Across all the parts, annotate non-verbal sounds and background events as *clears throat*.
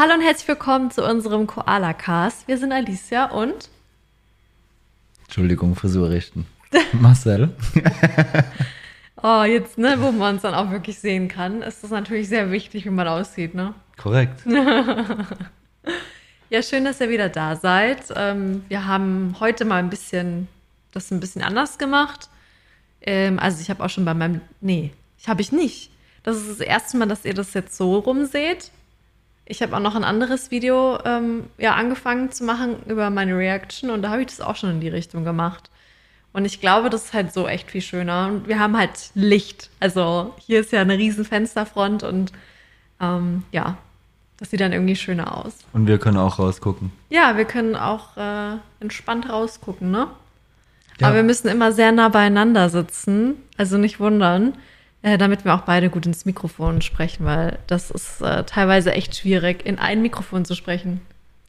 Hallo und herzlich willkommen zu unserem Koala Cast. Wir sind Alicia und Entschuldigung, Frisur richten. *laughs* Marcel. *laughs* oh, jetzt, ne, wo man uns dann auch wirklich sehen kann, ist das natürlich sehr wichtig, wie man aussieht, ne? Korrekt. *laughs* ja, schön, dass ihr wieder da seid. Ähm, wir haben heute mal ein bisschen das ein bisschen anders gemacht. Ähm, also ich habe auch schon bei meinem, nee, ich habe ich nicht. Das ist das erste Mal, dass ihr das jetzt so rumseht. Ich habe auch noch ein anderes Video ähm, ja, angefangen zu machen über meine Reaction und da habe ich das auch schon in die Richtung gemacht. Und ich glaube, das ist halt so echt viel schöner. Und wir haben halt Licht. Also hier ist ja eine riesen Fensterfront und ähm, ja, das sieht dann irgendwie schöner aus. Und wir können auch rausgucken. Ja, wir können auch äh, entspannt rausgucken, ne? Ja. Aber wir müssen immer sehr nah beieinander sitzen. Also nicht wundern. Äh, damit wir auch beide gut ins Mikrofon sprechen, weil das ist äh, teilweise echt schwierig, in ein Mikrofon zu sprechen.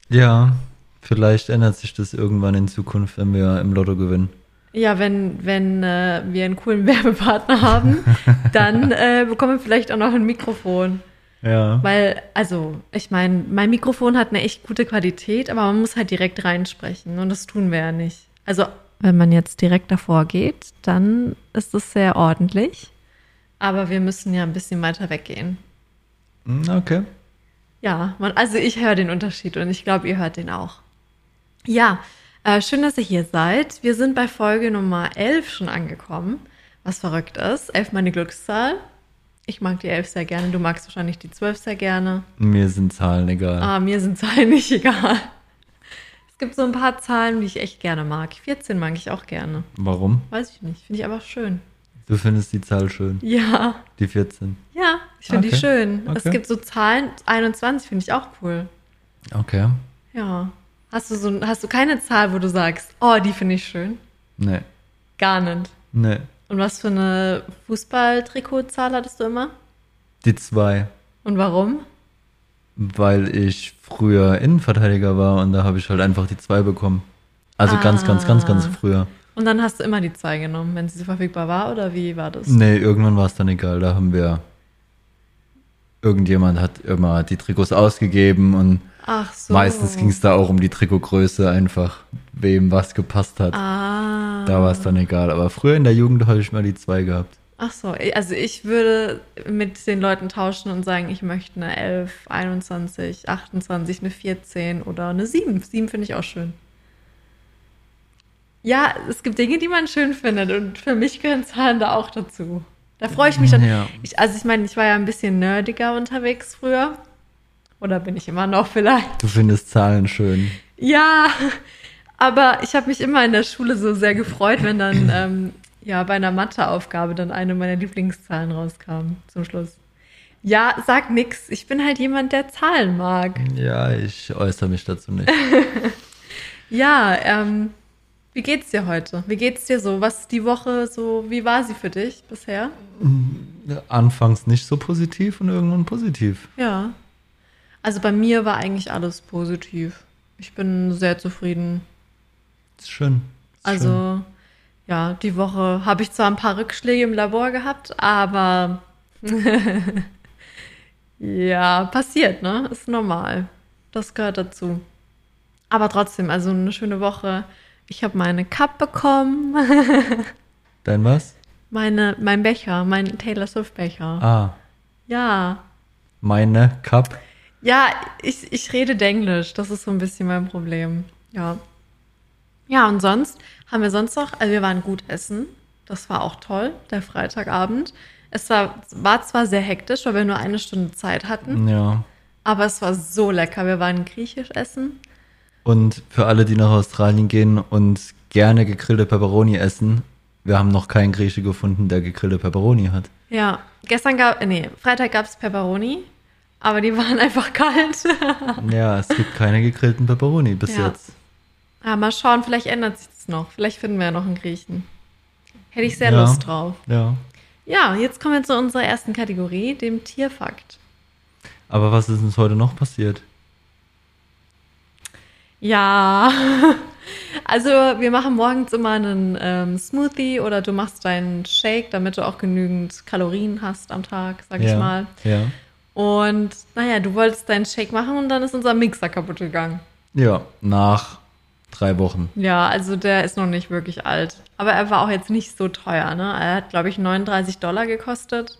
Ja, vielleicht ändert sich das irgendwann in Zukunft, wenn wir im Lotto gewinnen. Ja, wenn, wenn äh, wir einen coolen *laughs* Werbepartner haben, dann äh, bekommen wir vielleicht auch noch ein Mikrofon. Ja. Weil, also, ich meine, mein Mikrofon hat eine echt gute Qualität, aber man muss halt direkt reinsprechen und das tun wir ja nicht. Also, wenn man jetzt direkt davor geht, dann ist es sehr ordentlich. Aber wir müssen ja ein bisschen weiter weggehen. Hm, okay. Ja, man, also ich höre den Unterschied und ich glaube, ihr hört den auch. Ja, äh, schön, dass ihr hier seid. Wir sind bei Folge Nummer 11 schon angekommen, was verrückt ist. 11 meine Glückszahl. Ich mag die 11 sehr gerne, du magst wahrscheinlich die 12 sehr gerne. Mir sind Zahlen egal. Ah, mir sind Zahlen *laughs* nicht egal. Es gibt so ein paar Zahlen, die ich echt gerne mag. 14 mag ich auch gerne. Warum? Weiß ich nicht, finde ich aber schön. Du findest die Zahl schön? Ja. Die 14? Ja, ich finde okay. die schön. Okay. Es gibt so Zahlen, 21 finde ich auch cool. Okay. Ja. Hast du, so, hast du keine Zahl, wo du sagst, oh, die finde ich schön? Nee. Gar nicht? Nee. Und was für eine Fußballtrikotzahl hattest du immer? Die 2. Und warum? Weil ich früher Innenverteidiger war und da habe ich halt einfach die 2 bekommen. Also ah. ganz, ganz, ganz, ganz früher. Und dann hast du immer die zwei genommen, wenn sie verfügbar war, oder wie war das? Nee, irgendwann war es dann egal. Da haben wir. Irgendjemand hat immer die Trikots ausgegeben und Ach so. meistens ging es da auch um die Trikotgröße, einfach wem was gepasst hat. Ah. Da war es dann egal. Aber früher in der Jugend habe ich mal die zwei gehabt. Ach so, also ich würde mit den Leuten tauschen und sagen, ich möchte eine 11, 21, 28, eine 14 oder eine 7. 7 finde ich auch schön. Ja, es gibt Dinge, die man schön findet und für mich gehören Zahlen da auch dazu. Da freue ich mich dann. Ja. Ich, also ich meine, ich war ja ein bisschen nerdiger unterwegs früher. Oder bin ich immer noch vielleicht? Du findest Zahlen schön. Ja, aber ich habe mich immer in der Schule so sehr gefreut, wenn dann *clears throat* ähm, ja bei einer Matheaufgabe dann eine meiner Lieblingszahlen rauskam zum Schluss. Ja, sag nix. Ich bin halt jemand, der Zahlen mag. Ja, ich äußere mich dazu nicht. *laughs* ja, ähm, wie geht's dir heute? Wie geht's dir so? Was die Woche so, wie war sie für dich bisher? Anfangs nicht so positiv und irgendwann positiv. Ja. Also bei mir war eigentlich alles positiv. Ich bin sehr zufrieden. Ist schön. Ist also, schön. ja, die Woche habe ich zwar ein paar Rückschläge im Labor gehabt, aber *laughs* ja, passiert, ne? Ist normal. Das gehört dazu. Aber trotzdem, also eine schöne Woche. Ich habe meine Cup bekommen. *laughs* Dein was? Meine, mein Becher, mein Taylor Swift Becher. Ah. Ja. Meine Cup? Ja, ich, ich rede Englisch. Das ist so ein bisschen mein Problem. Ja. Ja, und sonst haben wir sonst noch, also wir waren gut essen. Das war auch toll, der Freitagabend. Es war, war zwar sehr hektisch, weil wir nur eine Stunde Zeit hatten. Ja. Aber es war so lecker. Wir waren griechisch essen. Und für alle, die nach Australien gehen und gerne gegrillte Peperoni essen, wir haben noch keinen Grieche gefunden, der gegrillte Peperoni hat. Ja, gestern gab, nee, Freitag gab es Peperoni, aber die *laughs* waren einfach kalt. *laughs* ja, es gibt keine gegrillten Peperoni bis ja. jetzt. Ja, mal schauen, vielleicht ändert sich das noch. Vielleicht finden wir ja noch einen Griechen. Hätte ich sehr ja, Lust drauf. Ja. Ja, jetzt kommen wir zu unserer ersten Kategorie, dem Tierfakt. Aber was ist uns heute noch passiert? Ja, *laughs* also wir machen morgens immer einen ähm, Smoothie oder du machst deinen Shake, damit du auch genügend Kalorien hast am Tag, sag ja, ich mal. Ja. Und naja, du wolltest deinen Shake machen und dann ist unser Mixer kaputt gegangen. Ja, nach drei Wochen. Ja, also der ist noch nicht wirklich alt. Aber er war auch jetzt nicht so teuer, ne? Er hat, glaube ich, 39 Dollar gekostet.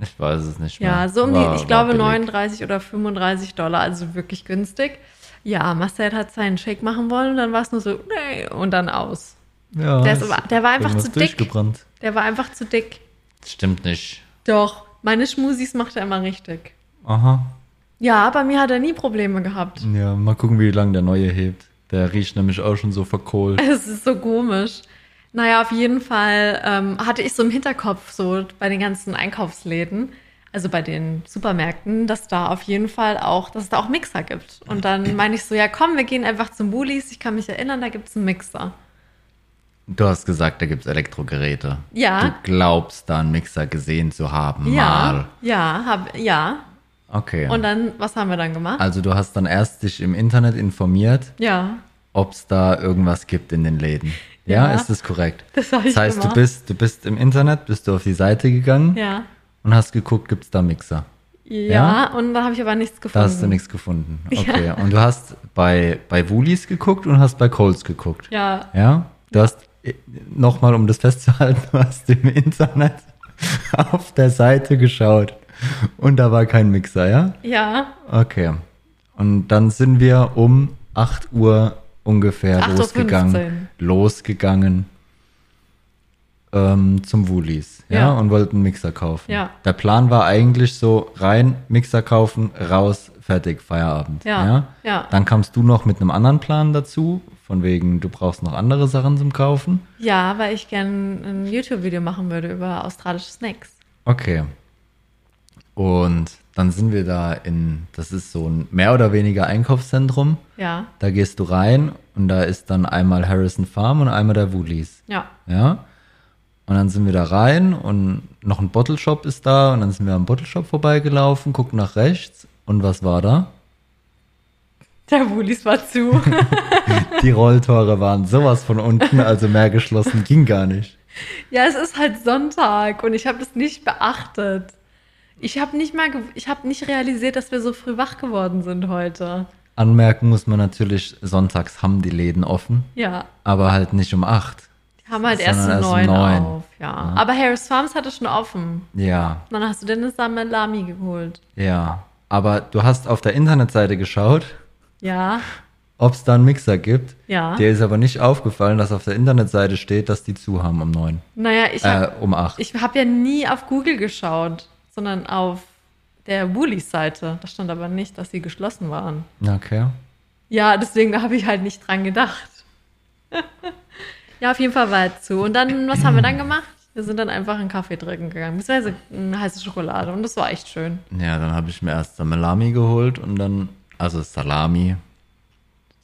Ich weiß es nicht mehr. Ja, so um War- die, ich glaube, billig. 39 oder 35 Dollar, also wirklich günstig. Ja, Marcel hat seinen Shake machen wollen und dann war es nur so, nee, und dann aus. Ja, Der ist der war einfach zu dick. Der war einfach zu dick. Stimmt nicht. Doch, meine Schmusis macht er immer richtig. Aha. Ja, bei mir hat er nie Probleme gehabt. Ja, mal gucken, wie lange der neue hebt. Der riecht nämlich auch schon so verkohlt. *laughs* Es ist so komisch. Naja, auf jeden Fall ähm, hatte ich so im Hinterkopf, so bei den ganzen Einkaufsläden, also bei den Supermärkten, dass da auf jeden Fall auch, dass es da auch Mixer gibt. Und dann *clears throat* meine ich so, ja komm, wir gehen einfach zum Bulis. Ich kann mich erinnern, da gibt es einen Mixer. Du hast gesagt, da gibt's Elektrogeräte. Ja. Du glaubst, da einen Mixer gesehen zu haben. Ja, Mal. ja, hab, ja. Okay. Und dann, was haben wir dann gemacht? also du hast dann erst dich im Internet informiert, ja, ob es da irgendwas gibt in den Läden. Ja, Ja. ist das korrekt? das Das heißt, du gemacht. bist, du bist im Internet, bist du auf die Seite gegangen ja. Und hast geguckt, gibt's da Mixer. ja. Ja? und da habe ich aber nichts Da gefunden. hast du nichts gefunden. *laughs* Okay. Und du hast bei, bei Woolies geguckt und hast bei Coles geguckt. Ja, Ja? Du hast, nochmal um das festzuhalten, *laughs* du hast im Internet *laughs* auf der Seite geschaut und da war kein Mixer, ja? ja. Okay. Und dann sind wir um 8 Uhr ungefähr 8.15 Uhr. losgegangen. Losgegangen ähm, zum Woolies, ja? Ja. Und wollten einen Mixer kaufen. Ja. Der Plan war eigentlich so, rein, Mixer kaufen, raus, fertig, Feierabend. Ja, ja. Dann kamst du noch mit einem anderen Plan dazu, von wegen, du brauchst noch andere Sachen zum Kaufen. Ja, weil ich gerne ein YouTube-Video machen würde über australische Snacks. Okay. Und dann sind wir da in, das ist so ein mehr oder weniger Einkaufszentrum. Ja, Da gehst du rein und da ist dann einmal Harrison Farm und einmal der Woolies. ja. Ja. Und dann sind wir da rein und noch ein Bottle Shop ist da und dann sind wir am Bottle Shop vorbeigelaufen, gucken nach rechts und was war da? Der Woolies war zu. *laughs* Die Rolltore waren sowas von unten, also mehr geschlossen ging gar nicht. ja, es ist halt Sonntag und ich habe das nicht beachtet. Ich habe nicht mal, ich habe nicht realisiert, dass wir so früh wach geworden sind heute. Anmerken muss man natürlich, sonntags haben die Läden offen, Ja, aber halt nicht um acht. Haben halt erst um neun auf. Ja. aber Harris Farms hatte schon offen. Ja, Und dann hast du dir eine Salami geholt. ja. Aber du hast auf der Internetseite geschaut, Ja, ob es da einen Mixer gibt. ja. Dir ist aber nicht aufgefallen, dass auf der Internetseite steht, dass die zu haben um neun. naja, ich Äh, habe um acht. ich hab ja nie auf Google geschaut, sondern auf der Woolies-Seite. Da stand aber nicht, dass sie geschlossen waren. Okay. Ja, deswegen habe ich halt nicht dran gedacht. *laughs* ja, auf jeden Fall war er zu. Und dann, was haben wir dann gemacht? Wir sind dann einfach einen Kaffee trinken gegangen, beziehungsweise eine heiße Schokolade. Und das war echt schön. Ja, dann habe ich mir erst Salami geholt und dann, also Salami,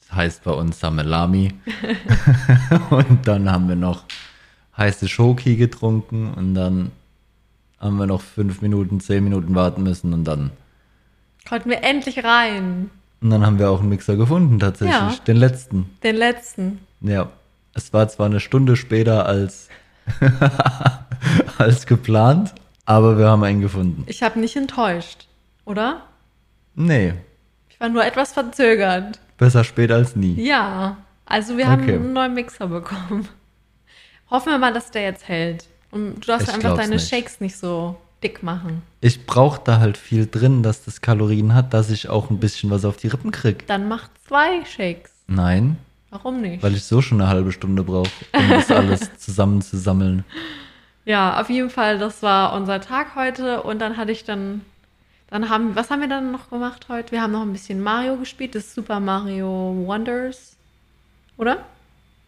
das heißt bei uns Samelami. *laughs* *laughs* und dann haben wir noch heiße Schoki getrunken und dann haben wir noch fünf Minuten, zehn Minuten warten müssen und dann, Konnten wir endlich rein. und dann haben wir auch einen Mixer gefunden tatsächlich, Ja. den letzten. Den letzten. Ja, es war zwar eine Stunde später als, *laughs* als geplant, aber wir haben einen gefunden. Ich habe nicht enttäuscht, oder? Nee, Ich war nur etwas verzögert. besser spät als nie. Ja, also wir haben Okay. einen neuen Mixer bekommen. Hoffen wir mal, dass der jetzt hält. Und du darfst Ich einfach deine nicht. Shakes nicht so dick machen. Ich brauche da halt viel drin, dass das Kalorien hat, dass ich auch ein bisschen was auf die Rippen krieg. Dann mach zwei Shakes. Nein, Warum nicht? weil ich so schon eine halbe Stunde brauche, um das alles *laughs* zusammenzusammeln. Ja, auf jeden Fall, das war unser Tag heute und dann hatte ich dann, dann haben, was haben wir dann noch gemacht heute? Wir haben noch ein bisschen Mario gespielt, das Super Mario Wonders, oder?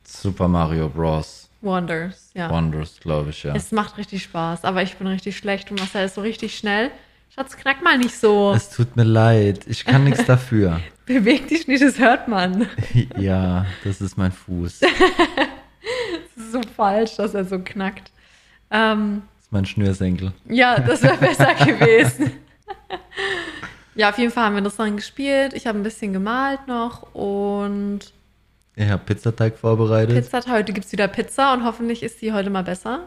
Super Mario Bros. Wonders, ja. Wonders, glaube ich, ja. Es macht richtig Spaß, aber ich bin richtig schlecht und Marcel ist so richtig schnell. Schatz, knack mal nicht so. Es tut mir leid, ich kann nichts *laughs* dafür. Beweg dich nicht, das hört man. *laughs* ja, das ist mein Fuß. *laughs* Das ist so falsch, dass er so knackt. Ähm, Das ist mein Schnürsenkel. Ja, das wäre besser gewesen. ja, auf jeden Fall haben wir das dann gespielt. Ich habe ein bisschen gemalt noch und Ich habe Pizzateig vorbereitet. Pizza. Heute gibt es wieder Pizza und hoffentlich ist die heute mal besser.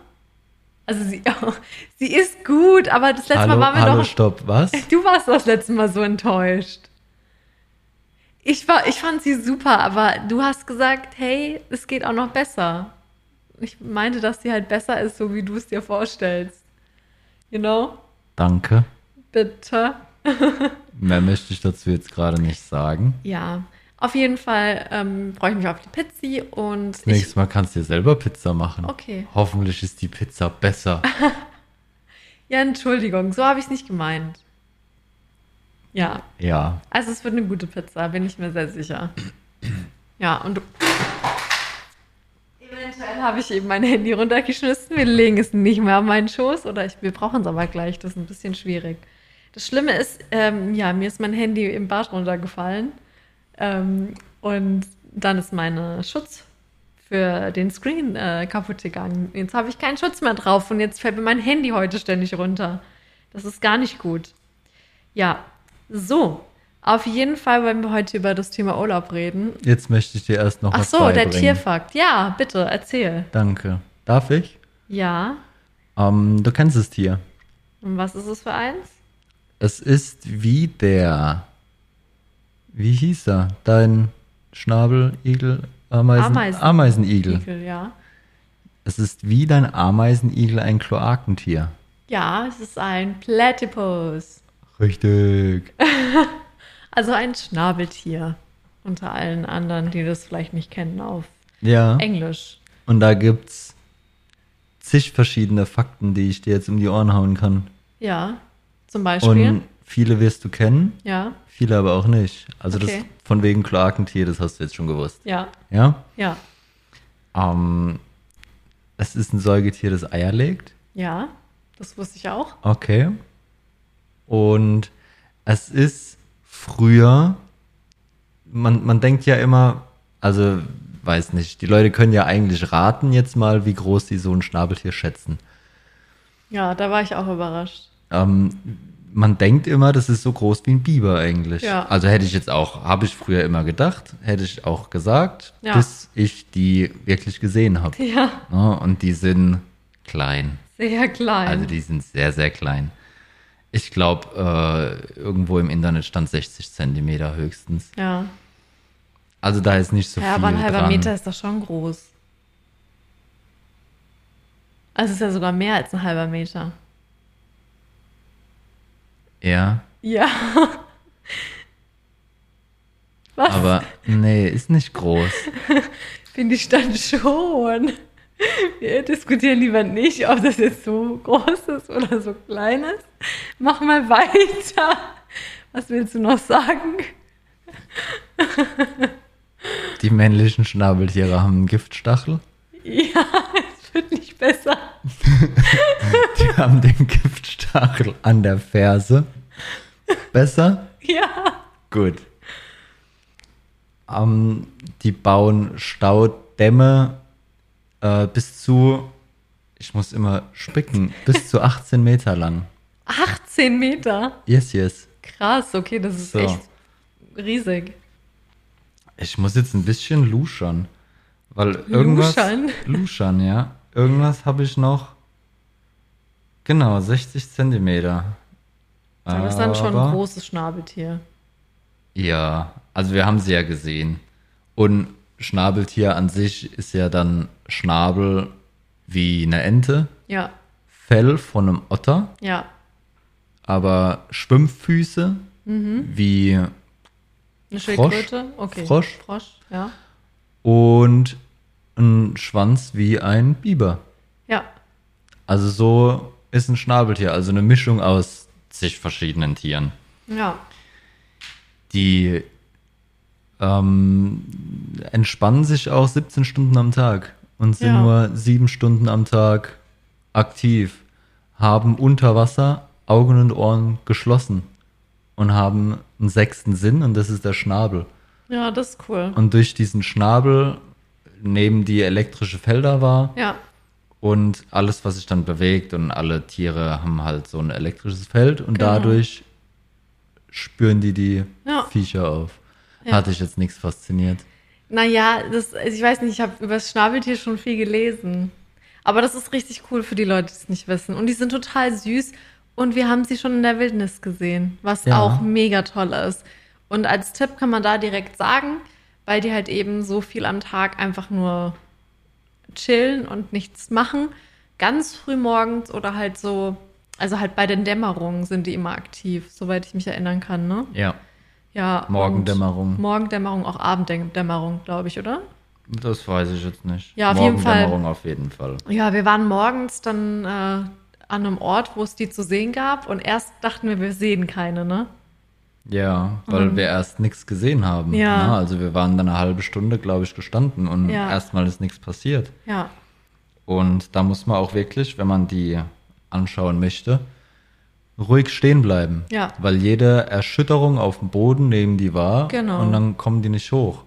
Also sie, *laughs* sie ist gut, aber das letzte hallo, Mal waren wir hallo, doch. stopp, was? *laughs* Du warst das letzte Mal so enttäuscht. Ich, war, ich fand sie super, aber du hast gesagt, hey, es geht auch noch besser. Ich meinte, dass sie halt besser ist, so wie du es dir vorstellst. You know? Danke. Bitte. *laughs* Mehr möchte ich dazu jetzt gerade nicht sagen. Ja, auf jeden Fall ähm, freue ich mich auf die Pizzi und Das nächste Mal kannst du dir selber Pizza machen. Okay. Hoffentlich ist die Pizza besser. *laughs* Ja, Entschuldigung, so habe ich es nicht gemeint. Ja, ja. also es wird eine gute Pizza, bin ich mir sehr sicher. *clears throat* Ja, und. Eventuell habe ich eben mein Handy runtergeschmissen. Wir legen es nicht mehr auf meinen Schoß oder ich, wir brauchen es aber gleich. Das ist ein bisschen schwierig. Das Schlimme ist, ähm, ja, mir ist mein Handy im Bad runtergefallen ähm, und dann ist meine Schutz für den Screen äh, kaputt gegangen. Jetzt habe ich keinen Schutz mehr drauf und jetzt fällt mir mein Handy heute ständig runter. Das ist gar nicht gut. Ja, so. Auf jeden Fall wollen wir heute über das Thema Urlaub reden. Jetzt möchte ich dir erst noch Ach was so, der beibringen. Tierfakt. Ja, bitte, erzähl. Danke. Darf ich? Ja. Ähm, du kennst das Tier. Und was ist es für eins? Es ist wie der. Wie hieß er? Dein Schnabeligel? Ameisen, Ameisen. Ameisenigel. Igel, ja. Es ist wie dein Ameisenigel ein Kloakentier. Ja, es ist ein Platypus. Richtig. *laughs* Also ein Schnabeltier. Unter allen anderen, die das vielleicht nicht kennen, auf Ja. Englisch. Und da gibt's zig verschiedene Fakten, die ich dir jetzt um die Ohren hauen kann. Ja. Zum Beispiel. Und viele wirst du kennen, ja, viele aber auch nicht. Also Okay. das von wegen Kloakentier, das hast du jetzt schon gewusst. ja, Ja? ja, Ähm, es ist ein Säugetier, das Eier legt. ja. Das wusste ich auch. Okay. Und es ist früher, man, man denkt ja immer, also weiß nicht, die Leute können ja eigentlich raten jetzt mal, wie groß die so ein Schnabeltier schätzen. Ja, da war ich auch überrascht. Ähm, man denkt immer, das ist so groß wie ein Biber eigentlich. Ja. Also hätte ich jetzt auch, habe ich früher immer gedacht, hätte ich auch gesagt, Ja. bis ich die wirklich gesehen habe. *laughs* Ja, Ja, und die sind klein. sehr klein. Also die sind sehr, sehr klein. Ich glaube, äh, irgendwo im Internet stand 60 Zentimeter höchstens. ja. Also da ist nicht so ja, viel aber ein halber dran. Meter ist doch schon groß. Also es ist ja sogar mehr als ein halber Meter. Ja, Ja. *laughs* Was? aber nee, ist nicht groß. *laughs* Finde ich dann schon. Wir diskutieren lieber nicht, ob das jetzt so groß ist oder so klein ist. Mach mal weiter. Was willst du noch sagen? Die männlichen Schnabeltiere haben einen Giftstachel. *laughs* Ja, es wird nicht besser. *laughs* Die haben den Giftstachel an der Ferse. Besser? Ja. Gut. Ähm, die bauen Staudämme äh, bis zu, ich muss immer spicken, bis zu 18 Meter lang. 18 Meter. Yes, yes. Krass, okay, das ist So. echt riesig. Ich muss jetzt ein bisschen luschern. Weil irgendwas. Luschern? Luschern, ja. Irgendwas habe ich noch. Genau, 60 Zentimeter. Das ist dann schon ein großes Schnabeltier. Ja, also wir haben sie ja gesehen. Und Schnabeltier an sich ist ja dann Schnabel wie eine Ente, Ja, Fell von einem Otter, ja, aber Schwimmfüße Mhm. wie eine Schildkröte. Okay. Frosch. Frosch, ja. und ein Schwanz wie ein Biber. Ja, Also so ist ein Schnabeltier, also eine Mischung aus zig verschiedenen Tieren. ja. Die ähm, entspannen sich auch 17 Stunden am Tag und sind Ja. nur sieben Stunden am Tag aktiv, haben unter Wasser Augen und Ohren geschlossen und haben einen sechsten Sinn und das ist der Schnabel. Ja, das ist cool. Und durch diesen Schnabel nehmen die elektrische Felder wahr Ja, und alles, was sich dann bewegt und alle Tiere haben halt so ein elektrisches Feld und Genau. dadurch spüren die die Ja. Viecher auf. Ja. Hatte ich jetzt nichts fasziniert. naja, das, also ich weiß nicht, ich habe über das Schnabeltier schon viel gelesen. Aber das ist richtig cool für die Leute, die es nicht wissen. Und die sind total süß. Und wir haben sie schon in der Wildnis gesehen, was Ja. auch mega toll ist. Und als Tipp kann man da direkt sagen, weil die halt eben so viel am Tag einfach nur chillen und nichts machen. Ganz früh morgens oder halt so, also halt bei den Dämmerungen sind die immer aktiv, soweit ich mich erinnern kann, ne? Ja, Ja. Morgendämmerung. Morgendämmerung, auch Abenddämmerung, glaube ich, oder? Das weiß ich jetzt nicht. Ja, auf jeden Fall. Auf jeden Fall. Ja, wir waren morgens dann äh, an einem Ort, wo es die zu sehen gab und erst dachten wir, wir sehen keine, ne? Ja, weil wir erst nichts gesehen haben. Ja. Ne? Also wir waren dann eine halbe Stunde, glaube ich, gestanden und Ja. erstmal ist nichts passiert. Ja. Und da muss man auch wirklich, wenn man die anschauen möchte, ruhig stehen bleiben. Ja. Weil jede Erschütterung auf dem Boden nehmen die wahr Genau. und dann kommen die nicht hoch.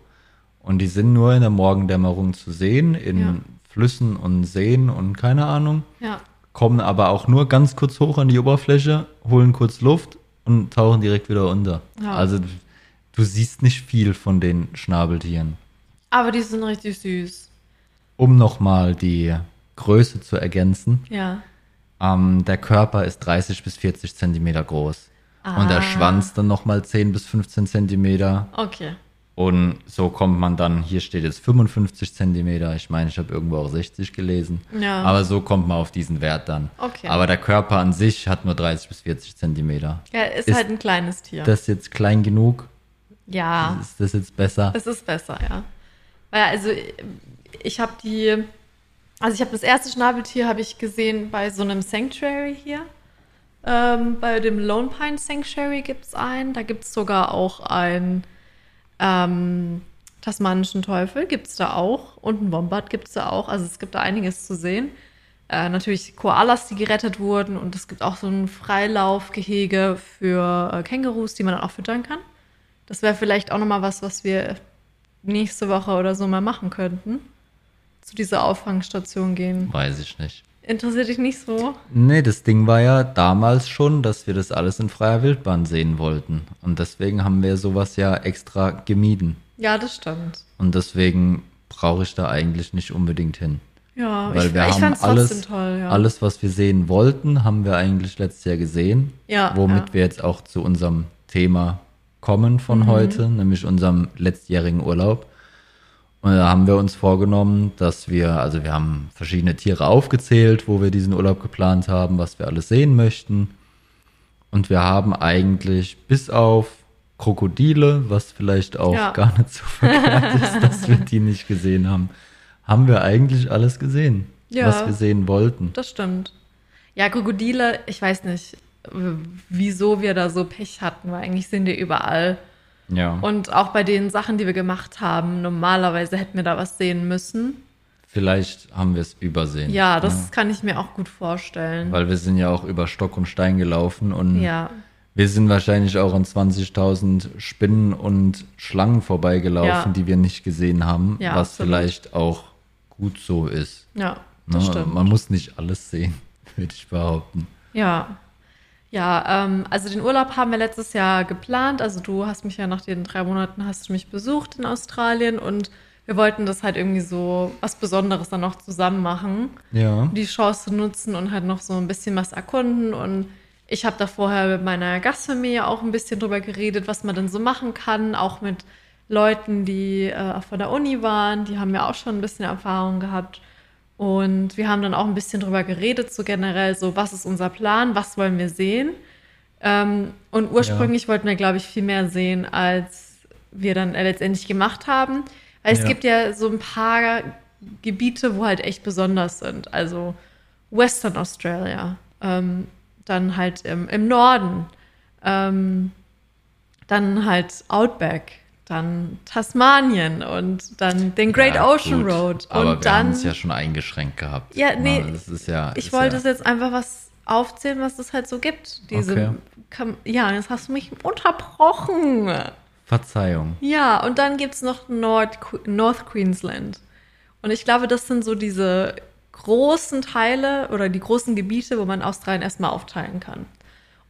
Und die sind nur in der Morgendämmerung zu sehen, in Ja. Flüssen und Seen und keine Ahnung, Ja. kommen aber auch nur ganz kurz hoch an die Oberfläche, holen kurz Luft und tauchen direkt wieder unter. Ja. Also du- siehst nicht viel von den Schnabeltieren. Aber die sind richtig süß. Um nochmal die Größe zu ergänzen, Ja. ähm, der Körper ist 30 bis 40 Zentimeter groß. Und Ah. der Schwanz dann nochmal 10 bis 15 Zentimeter. Okay. Und so kommt man dann, hier steht jetzt 55 Zentimeter. Ich meine, ich habe irgendwo auch 60 gelesen. Ja. Aber so kommt man auf diesen Wert dann. Okay. Aber der Körper an sich hat nur 30 bis 40 Zentimeter. Ja, ist, Ist halt ein kleines Tier. Das jetzt klein genug? ja. Ist das jetzt besser? Es ist besser, ja. Weil also ich habe die, also ich habe das erste Schnabeltier habe ich gesehen bei so einem Sanctuary hier. Ähm, bei dem Lone Pine Sanctuary gibt es einen. Da gibt es sogar auch einen ähm, tasmanischen Teufel, gibt es da auch. Und einen Wombat gibt es da auch. Also es gibt da einiges zu sehen. Äh, natürlich Koalas, die gerettet wurden. Und es gibt auch so ein Freilaufgehege für äh, Kängurus, die man dann auch füttern kann. Das wäre vielleicht auch nochmal was, was wir nächste Woche oder so mal machen könnten. Zu dieser Auffangstation gehen. Weiß ich nicht. Interessiert dich nicht so? Nee, das Ding war ja damals schon, dass wir das alles in freier Wildbahn sehen wollten. Und deswegen haben wir sowas ja extra gemieden. Ja, das stimmt. Und deswegen brauche ich da eigentlich nicht unbedingt hin. Ja, Weil ich, wir ich haben alles, toll, ja. alles, was wir sehen wollten, haben wir eigentlich letztes Jahr gesehen. Ja, Womit ja. wir jetzt auch zu unserem Thema kommen von Mhm. heute, nämlich unserem letztjährigen Urlaub. Und da haben wir uns vorgenommen, dass wir, also wir haben verschiedene Tiere aufgezählt, wo wir diesen Urlaub geplant haben, was wir alles sehen möchten. Und wir haben eigentlich bis auf Krokodile, was vielleicht auch Ja. gar nicht so verkehrt *laughs* ist, dass wir die nicht gesehen haben, haben wir eigentlich alles gesehen, Ja. was wir sehen wollten. Das stimmt. Ja, Krokodile, ich weiß nicht, wieso wir da so Pech hatten, weil eigentlich sind die überall. Ja. Und auch bei den Sachen, die wir gemacht haben, normalerweise hätten wir da was sehen müssen. Vielleicht haben wir es übersehen. Ja, das ne? kann ich mir auch gut vorstellen. Weil wir sind ja auch über Stock und Stein gelaufen und ja, wir sind wahrscheinlich auch an 20.000 Spinnen und Schlangen vorbeigelaufen, Ja. die wir nicht gesehen haben, Ja, was absolut. vielleicht auch gut so ist. ja, das Ne? stimmt. Man muss nicht alles sehen, *laughs* würde ich behaupten. Ja. Ja, ähm, also den Urlaub haben wir letztes Jahr geplant. Also du hast mich ja nach den drei Monaten hast du mich besucht in Australien und wir wollten das halt irgendwie so was Besonderes dann noch zusammen machen. Ja. Die Chance nutzen und halt noch so ein bisschen was erkunden. Und ich habe da vorher mit meiner Gastfamilie auch ein bisschen drüber geredet, was man denn so machen kann, auch mit Leuten, die äh, von der Uni waren, die haben ja auch schon ein bisschen Erfahrung gehabt. Und wir haben dann auch ein bisschen drüber geredet, so generell, so was ist unser Plan, was wollen wir sehen. Ähm, und ursprünglich wollten wir, glaube ich, viel mehr sehen, als wir dann letztendlich gemacht haben. Weil es Ja. gibt ja so ein paar Gebiete, wo halt echt besonders sind. Also Western Australia, ähm, dann halt im, im Norden, ähm, dann halt Outback, dann Tasmanien und dann den Great Ja, Ocean gut. Road. Aber und wir haben dann, es ja schon eingeschränkt gehabt. Ja, nee, das ist ja, ich ist wollte ja, es jetzt einfach was aufzählen, was es halt so gibt. Diese, Okay. Ja, jetzt hast du mich unterbrochen. Verzeihung. Ja, und dann gibt es noch Nord North Queensland. Und ich glaube, das sind so diese großen Teile oder die großen Gebiete, wo man Australien erstmal aufteilen kann.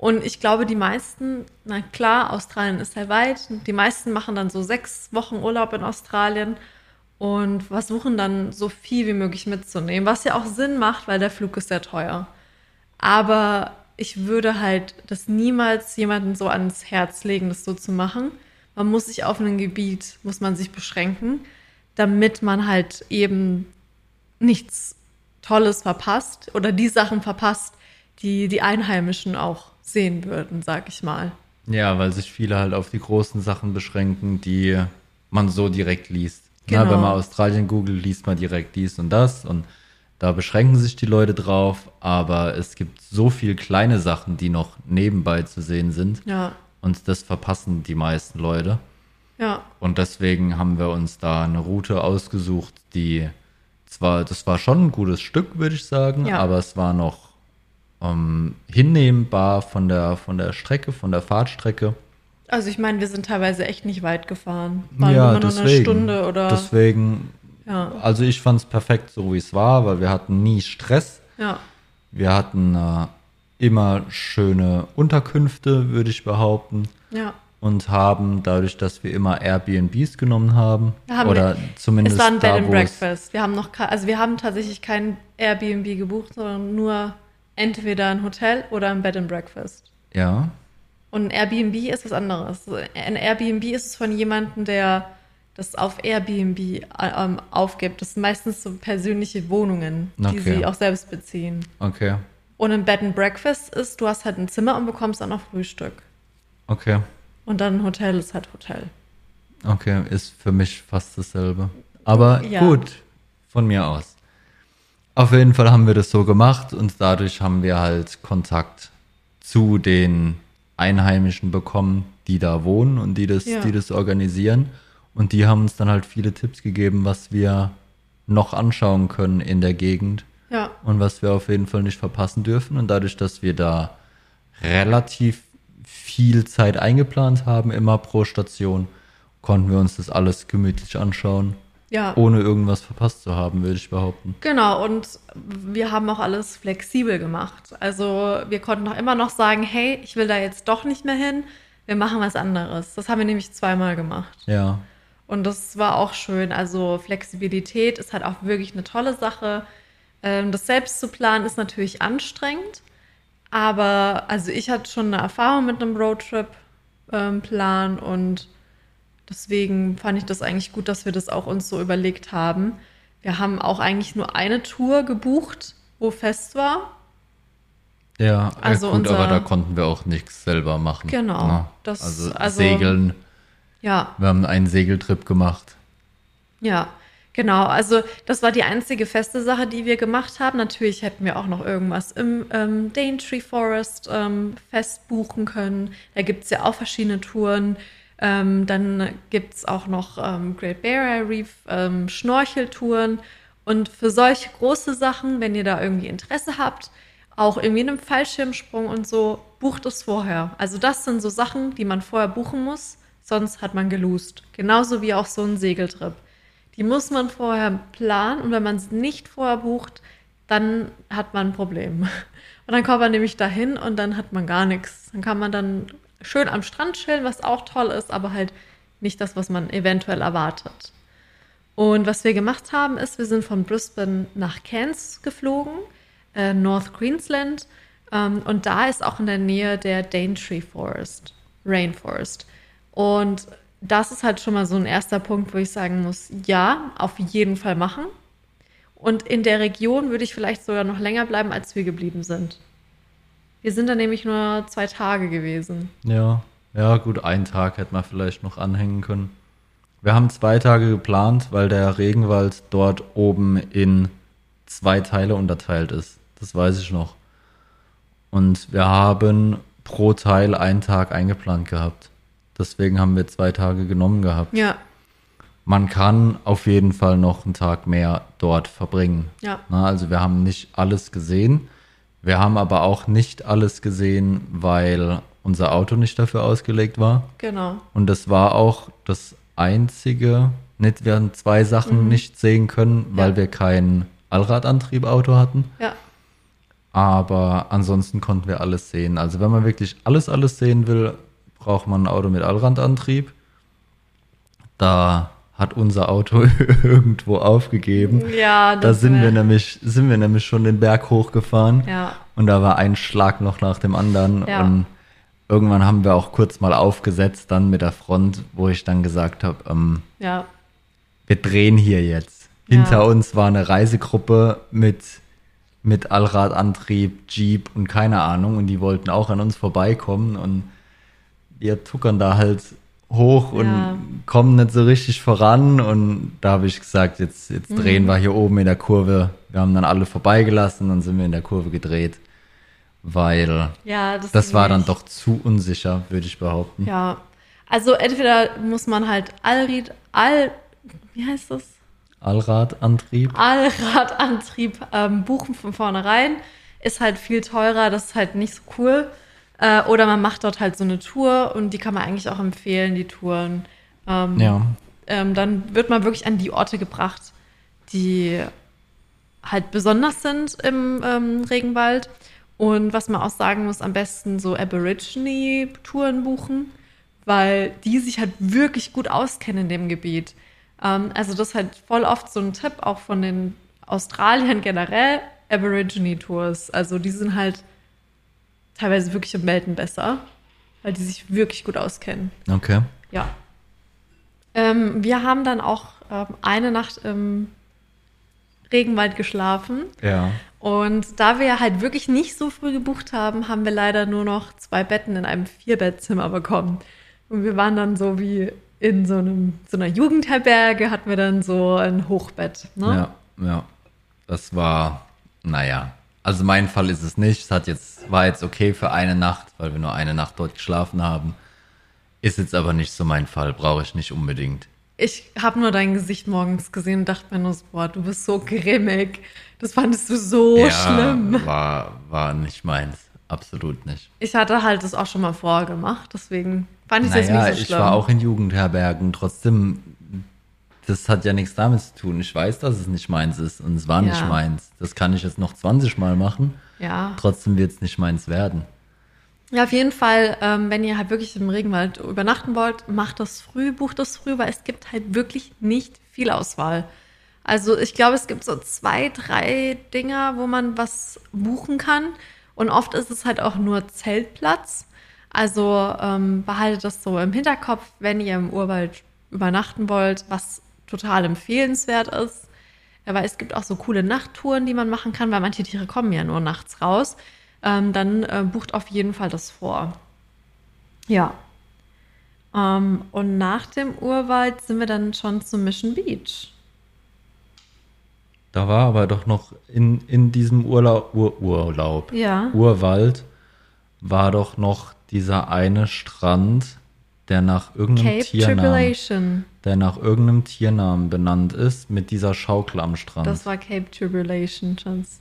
Und ich glaube, die meisten, na klar, Australien ist sehr weit. Die meisten machen dann so sechs Wochen Urlaub in Australien. und versuchen dann so viel wie möglich mitzunehmen, was ja auch Sinn macht, weil der Flug ist sehr teuer. Aber ich würde halt das niemals jemandem so ans Herz legen, das so zu machen. Man muss sich auf einem Gebiet, muss man sich beschränken, damit man halt eben nichts Tolles verpasst oder die Sachen verpasst, die die Einheimischen auch sehen würden, sag ich mal. Ja, weil sich viele halt auf die großen Sachen beschränken, die man so direkt liest. Genau. Na, wenn man Australien googelt, liest man direkt dies und das und da beschränken sich die Leute drauf, aber es gibt so viel kleine Sachen, die noch nebenbei zu sehen sind Ja, und das verpassen die meisten Leute. ja, Und deswegen haben wir uns da eine Route ausgesucht, die zwar, das war schon ein gutes Stück, würde ich sagen, Ja. aber es war noch ähm, hinnehmbar von der, von der Strecke, von der Fahrtstrecke. Also ich meine, wir sind teilweise echt nicht weit gefahren. Waren ja, immer nur deswegen. eine Stunde oder Deswegen, ja, also ich fand es perfekt, so wie es war, weil wir hatten nie Stress. ja, Wir hatten äh, immer schöne Unterkünfte, würde ich behaupten. ja. Und haben dadurch, dass wir immer Airbnbs genommen haben, haben oder zumindest Es war ein Bed da, and wo es- Breakfast. Wir haben noch, also wir haben tatsächlich kein Airbnb gebucht, sondern nur entweder ein Hotel oder ein Bed and Breakfast. Ja, Und ein Airbnb ist was anderes. Ein Airbnb ist es von jemandem, der das auf Airbnb äh, ähm, aufgibt. Das sind meistens so persönliche Wohnungen, die Okay. sie auch selbst beziehen. okay, Und ein Bed and Breakfast ist, du hast halt ein Zimmer und bekommst auch noch Frühstück. okay, Und dann ein Hotel ist halt Hotel. okay, ist für mich fast dasselbe. Aber Ja. gut, von mir aus. Auf jeden Fall haben wir das so gemacht und dadurch haben wir halt Kontakt zu den Einheimischen bekommen, die da wohnen und die das, Ja. die das organisieren. Und die haben uns dann halt viele Tipps gegeben, was wir noch anschauen können in der Gegend Ja, und was wir auf jeden Fall nicht verpassen dürfen. Und dadurch, dass wir da relativ viel Zeit eingeplant haben, immer pro Station, konnten wir uns das alles gemütlich anschauen, ja. ohne irgendwas verpasst zu haben, würde ich behaupten. Genau, und wir haben auch alles flexibel gemacht. Also wir konnten auch immer noch sagen, hey, ich will da jetzt doch nicht mehr hin, wir machen was anderes. Das haben wir nämlich zweimal gemacht. Ja, Und das war auch schön. Also Flexibilität ist halt auch wirklich eine tolle Sache. Ähm, das selbst zu planen ist natürlich anstrengend. Aber also ich hatte schon eine Erfahrung mit einem Roadtrip-Plan und deswegen fand ich das eigentlich gut, dass wir das auch uns so überlegt haben. Wir haben auch eigentlich nur eine Tour gebucht, wo fest war. ja, Also gut, unser- aber da konnten wir auch nichts selber machen. Genau, ne? das- also, also- Segeln, Ja, wir haben einen Segeltrip gemacht. Ja, genau. Also das war die einzige feste Sache, die wir gemacht haben. Natürlich hätten wir auch noch irgendwas im ähm, Daintree Forest ähm, fest buchen können. Da gibt es ja auch verschiedene Touren. Ähm, dann gibt es auch noch ähm, Great Barrier Reef ähm, Schnorcheltouren. Und für solche große Sachen, wenn ihr da irgendwie Interesse habt, auch irgendwie einen Fallschirmsprung und so, bucht es vorher. Also das sind so Sachen, die man vorher buchen muss, sonst hat man geloost. Genauso wie auch so ein Segeltrip. Die muss man vorher planen und wenn man es nicht vorher bucht, dann hat man ein Problem. *laughs* Und dann kommt man nämlich dahin und dann hat man gar nichts. Dann kann man dann schön am Strand chillen, was auch toll ist, aber halt nicht das, was man eventuell erwartet. Und was wir gemacht haben, ist, wir sind von Brisbane nach Cairns geflogen, äh, North Queensland. Ähm, und da ist auch in der Nähe der Daintree Forest, Rainforest. Und das ist halt schon mal so ein erster Punkt, wo ich sagen muss, ja, auf jeden Fall machen. Und in der Region würde ich vielleicht sogar noch länger bleiben, als wir geblieben sind. Wir sind da nämlich nur zwei Tage gewesen. Ja, ja, gut, einen Tag hätte man vielleicht noch anhängen können. Wir haben zwei Tage geplant, weil der Regenwald dort oben in zwei Teile unterteilt ist. Das weiß ich noch. Und wir haben pro Teil einen Tag eingeplant gehabt. Deswegen haben wir zwei Tage genommen gehabt. Ja, Man kann auf jeden Fall noch einen Tag mehr dort verbringen. ja, Na, also wir haben nicht alles gesehen. Wir haben aber auch nicht alles gesehen, weil unser Auto nicht dafür ausgelegt war. genau. Und das war auch das einzige, nicht, wir haben zwei Sachen nicht sehen können, weil Ja. wir kein Allradantriebauto hatten. Ja, Aber ansonsten konnten wir alles sehen. Also wenn man wirklich alles, alles sehen will, braucht man ein Auto mit Allradantrieb. Da hat unser Auto *laughs* irgendwo aufgegeben. Ja, Da sind wir nämlich, sind wir nämlich schon den Berg hochgefahren. Ja. Und da war ein Schlag noch nach dem anderen. Ja. Und irgendwann haben wir auch kurz mal aufgesetzt, dann mit der Front, wo ich dann gesagt habe, ähm, Ja, wir drehen hier jetzt. Hinter uns war eine Reisegruppe mit, mit Allradantrieb, Jeep und keine Ahnung. Und die wollten auch an uns vorbeikommen. Und wir tuckern da halt hoch und Ja. kommen nicht so richtig voran. Und da habe ich gesagt, jetzt, jetzt drehen wir hier oben in der Kurve. Wir haben dann alle vorbeigelassen, dann sind wir in der Kurve gedreht. Weil ja, das, das war dann doch zu unsicher, würde ich behaupten. Ja, also entweder muss man halt Allried, All, wie heißt das? Allradantrieb. Allradantrieb ähm, buchen von vornherein. Ist halt viel teurer, das ist halt nicht so cool. Äh, oder man macht dort halt so eine Tour und die kann man eigentlich auch empfehlen, die Touren. Ähm, Ja. ähm, dann wird man wirklich an die Orte gebracht, die halt besonders sind im ähm, Regenwald. Und was man auch sagen muss, am besten so Aborigine-Touren buchen, weil die sich halt wirklich gut auskennen in dem Gebiet. Ähm, also das ist halt voll oft so ein Tipp, auch von den Australiern generell, Aborigine-Tours. Also die sind halt teilweise wirklich im Welten besser, weil die sich wirklich gut auskennen. Okay. Ja. Ähm, wir haben dann auch ähm, eine Nacht im Regenwald geschlafen. Ja. Und da wir halt wirklich nicht so früh gebucht haben, haben wir leider nur noch zwei Betten in einem Vierbettzimmer bekommen. Und wir waren dann so wie in so, einem, so einer Jugendherberge, hatten wir dann so ein Hochbett. Ne? Ja, ja. Das war, naja. Also mein Fall ist es nicht. Es hat jetzt, war jetzt okay für eine Nacht, weil wir nur eine Nacht dort geschlafen haben. Ist jetzt aber nicht so mein Fall, brauche ich nicht unbedingt. Ich habe nur dein Gesicht morgens gesehen und dachte mir nur, so, boah, du bist so grimmig. Das fandest du so schlimm. War, war nicht meins. Absolut nicht. Ich hatte halt das auch schon mal vorgemacht, deswegen fand ich es jetzt Naja, nicht so ich schlimm. war auch in Jugendherbergen. Trotzdem, das hat ja nichts damit zu tun. Ich weiß, dass es nicht meins ist und es war nicht Ja. meins. Das kann ich jetzt noch 20 Mal machen. ja. Trotzdem wird es nicht meins werden. Ja, auf jeden Fall, ähm, wenn ihr halt wirklich im Regenwald übernachten wollt, macht das früh, bucht das früh, weil es gibt halt wirklich nicht viel Auswahl. Also ich glaube, es gibt so zwei, drei Dinger, wo man was buchen kann. Und oft ist es halt auch nur Zeltplatz. Also ähm, behaltet das so im Hinterkopf, wenn ihr im Urwald übernachten wollt, was total empfehlenswert ist. Weil es gibt auch so coole Nachttouren, die man machen kann, weil manche Tiere kommen ja nur nachts raus. Ähm, dann äh, bucht auf jeden Fall das vor. Ja. Ähm, und nach dem Urwald sind wir dann schon zum Mission Beach. Da war aber doch noch in, in diesem Urlaub, Ur, Urlaub, Ja. Urwald, war doch noch dieser eine Strand, der nach irgendeinem Cape Tiernamen, der nach irgendeinem Tiernamen benannt ist, mit dieser Schaukel am Strand. Das war Cape Tribulation, Chance.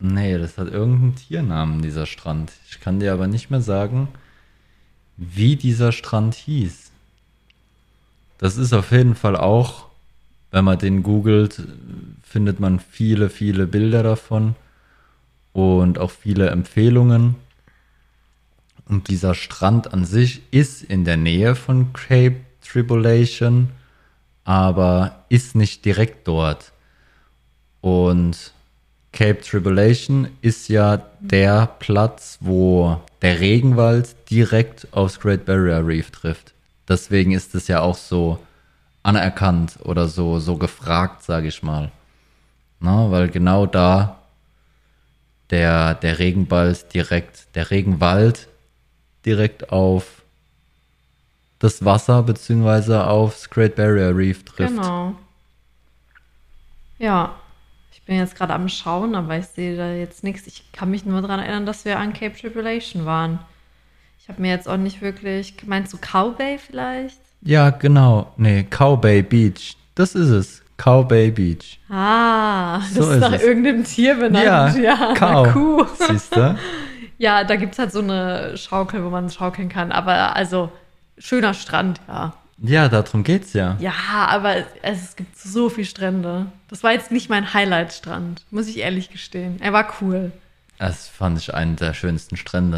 nee, das hat irgendeinen Tiernamen, dieser Strand. Ich kann dir aber nicht mehr sagen, wie dieser Strand hieß. Das ist auf jeden Fall auch, wenn man den googelt, findet man viele, viele Bilder davon und auch viele Empfehlungen. Und dieser Strand an sich ist in der Nähe von Cape Tribulation, aber ist nicht direkt dort. Und Cape Tribulation ist ja der Platz, wo der Regenwald direkt aufs Great Barrier Reef trifft. Deswegen ist es ja auch so anerkannt oder so, so gefragt, sage ich mal. Na, weil genau da der, der Regenwald direkt, der Regenwald direkt auf das Wasser beziehungsweise aufs Great Barrier Reef trifft. Genau. Ja. Ich bin jetzt gerade am Schauen, aber ich sehe da jetzt nichts. Ich kann mich nur daran erinnern, dass wir an Cape Tribulation waren. Ich habe mir jetzt auch nicht wirklich. Meinst du Cow Bay vielleicht? Ja, genau. Nee, Cow Bay Beach. Das ist es. Cow Bay Beach. Ah, das So ist ist nach es. irgendeinem Tier benannt. Ja, Cow. einer Kuh. Siehst du? *laughs* Ja, da gibt es halt so eine Schaukel, wo man schaukeln kann. Aber also, schöner Strand, ja. Ja, darum geht's ja. Ja, aber es, es gibt so viele Strände. Das war jetzt nicht mein Highlight-Strand, muss ich ehrlich gestehen. Er war cool. Das fand ich einen der schönsten Strände.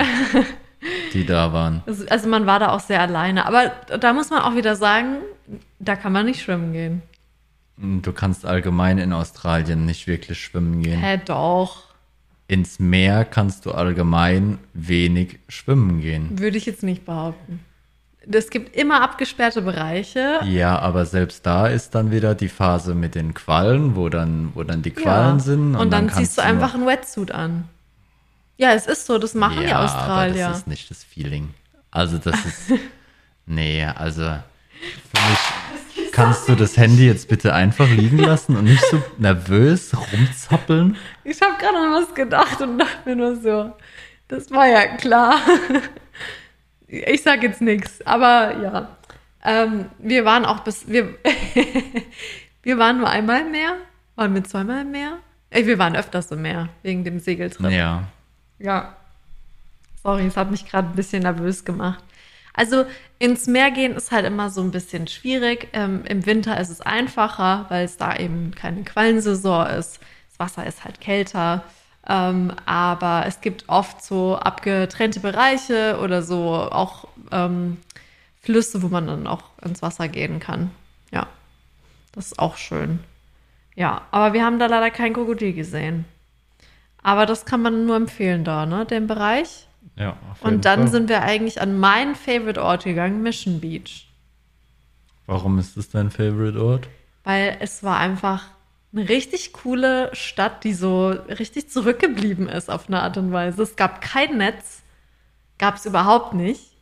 *laughs* die da waren. Also, also man war da auch sehr alleine. Aber da muss man auch wieder sagen, da kann man nicht schwimmen gehen. Du kannst allgemein in Australien nicht wirklich schwimmen gehen. Hä, doch. Ins Meer kannst du allgemein wenig schwimmen gehen. Würde ich jetzt nicht behaupten. Es gibt immer abgesperrte Bereiche. Ja, aber selbst da ist dann wieder die Phase mit den Quallen, wo dann, wo dann die Quallen ja. sind. Und, dann, kannst ziehst du einfach einen Wetsuit an. Ja, es ist so, das machen die ja, Australier. Aber das ist nicht das Feeling. Also das ist, *laughs* nee, also für mich kannst du das Handy jetzt bitte einfach liegen lassen und nicht so nervös rumzappeln. Ich habe gerade an was gedacht und dachte mir nur so, das war ja klar. *laughs* Ich sag jetzt nichts, aber ja. Ähm, wir waren auch bis, wir, *laughs* wir waren nur einmal im Meer. Waren wir zweimal im Meer? Ey, wir waren öfters im Meer, wegen dem Segeltrip. Ja. Ja. Sorry, es hat mich gerade ein bisschen nervös gemacht. Also ins Meer gehen ist halt immer so ein bisschen schwierig. Ähm, Im Winter ist es einfacher, weil es da eben keine Quallensaison ist. Das Wasser ist halt kälter. Ähm, aber es gibt oft so abgetrennte Bereiche oder so auch ähm, Flüsse, wo man dann auch ins Wasser gehen kann. Ja, das ist auch schön. Ja, aber wir haben da leider kein Krokodil gesehen. Aber das kann man nur empfehlen da, ne, den Bereich. Ja, Und dann Fall. sind wir eigentlich an meinen Favorite Ort gegangen, Mission Beach. Warum ist das dein Favorite Ort? Weil es war einfach eine richtig coole Stadt, die so richtig zurückgeblieben ist auf eine Art und Weise. Es gab kein Netz, gab es überhaupt nicht.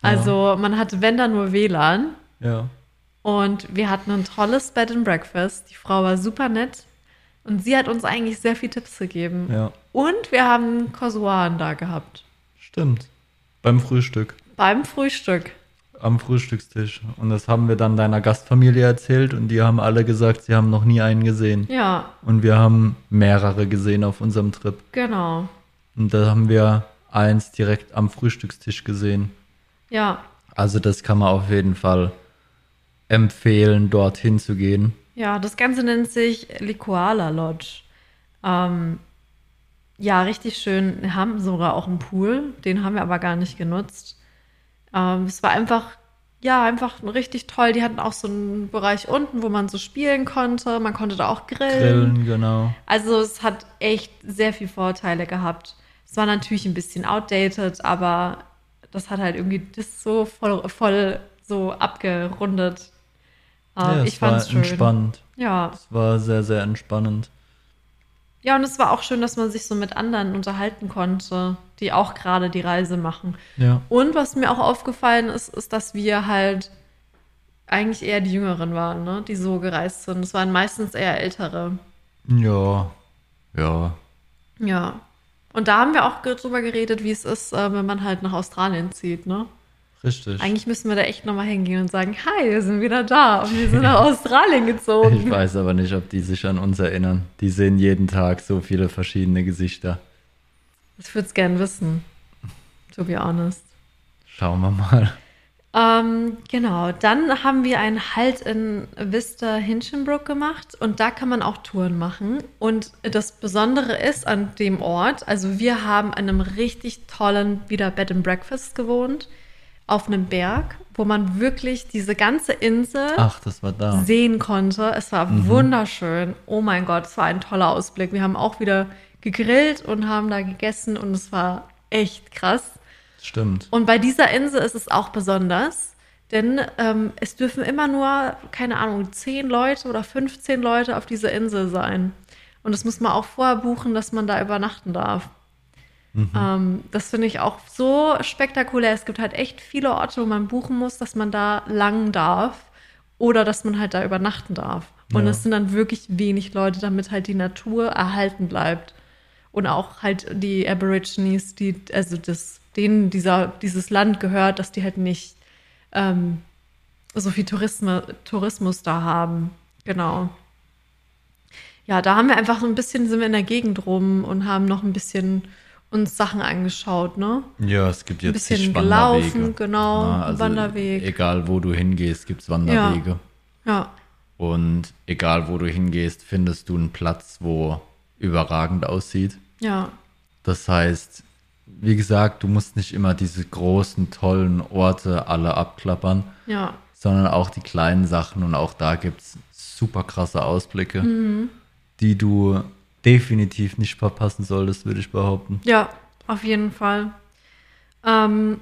Also man hatte, wenn da nur WLAN. Ja. Und wir hatten ein tolles Bed and Breakfast. Die Frau war super nett. Und sie hat uns eigentlich sehr viel Tipps gegeben. Ja. Und wir haben Kosuan da gehabt. Stimmt. Beim Frühstück. Beim Frühstück. Am Frühstückstisch. Und das haben wir dann deiner Gastfamilie erzählt und die haben alle gesagt, sie haben noch nie einen gesehen. Ja, Und wir haben mehrere gesehen auf unserem Trip. genau. Und da haben wir eins direkt am Frühstückstisch gesehen. Ja, Also das kann man auf jeden Fall empfehlen, dorthin zu gehen. Ja, das Ganze nennt sich Likoala Lodge. Ähm, ja, richtig schön. Wir haben sogar auch einen Pool, den haben wir aber gar nicht genutzt. Ähm, es war einfach, ja, einfach richtig toll. Die hatten auch so einen Bereich unten, wo man so spielen konnte. Man konnte da auch grillen. Grillen, genau. Also es hat echt sehr viele Vorteile gehabt. Es war natürlich ein bisschen outdated, aber das hat halt irgendwie das so voll, voll so abgerundet. Ähm, ja, ich es war fand's schön. entspannt. Ja. Es war sehr, sehr entspannend. Ja, und es war auch schön, dass man sich so mit anderen unterhalten konnte, die auch gerade die Reise machen. Ja. Und was mir auch aufgefallen ist, ist, dass wir halt eigentlich eher die Jüngeren waren, ne? die so gereist sind. Es waren meistens eher Ältere. Ja. Ja. Ja. Und da haben wir auch drüber geredet, wie es ist, äh, wenn man halt nach Australien zieht, ne? Richtig. Eigentlich müssen wir da echt nochmal hingehen und sagen, hi, wir sind wieder da und wir sind nach *laughs* Australien gezogen. Ich weiß aber nicht, ob die sich an uns erinnern. Die sehen jeden Tag so viele verschiedene Gesichter. Ich würde es gern wissen, to be honest. Schauen wir mal. Ähm, genau, dann haben wir einen Halt in Vista Hinchinbrook gemacht und da kann man auch Touren machen. Und das Besondere ist an dem Ort, also wir haben an einem richtig tollen wieder Bed and Breakfast gewohnt, auf einem Berg, wo man wirklich diese ganze Insel Ach, das war da. sehen konnte. Es war wunderschön. Oh mein Gott, es war ein toller Ausblick. Wir haben auch wieder gegrillt und haben da gegessen und es war echt krass. Stimmt. Und bei dieser Insel ist es auch besonders, denn ähm, es dürfen immer nur, keine Ahnung, 10 Leute oder 15 Leute auf dieser Insel sein. Und das muss man auch vorher buchen, dass man da übernachten darf. Ähm, das finde ich auch so spektakulär. Es gibt halt echt viele Orte, wo man buchen muss, dass man da lang darf oder dass man halt da übernachten darf. Und Ja. es sind dann wirklich wenig Leute, damit halt die Natur erhalten bleibt. Und auch halt die Aborigines, die, also das, denen dieser, dieses Land gehört, dass die halt nicht ähm, so viel Tourismus, Tourismus da haben. Genau. Ja, da haben wir einfach so ein bisschen, sind wir in der Gegend rum und haben noch ein bisschen uns Sachen angeschaut, ne? Ja, es gibt jetzt bisschen zig gelaufen, Wanderwege. genau, Na, Wanderweg. Egal, wo du hingehst, gibt es Wanderwege. Ja, Und egal, wo du hingehst, findest du einen Platz, wo überragend aussieht. ja, Das heißt, wie gesagt, du musst nicht immer diese großen, tollen Orte alle abklappern, Ja. sondern auch die kleinen Sachen und auch da gibt es super krasse Ausblicke, Mhm. die du definitiv nicht verpassen solltest, würde ich behaupten. Ja, auf jeden Fall. Ähm,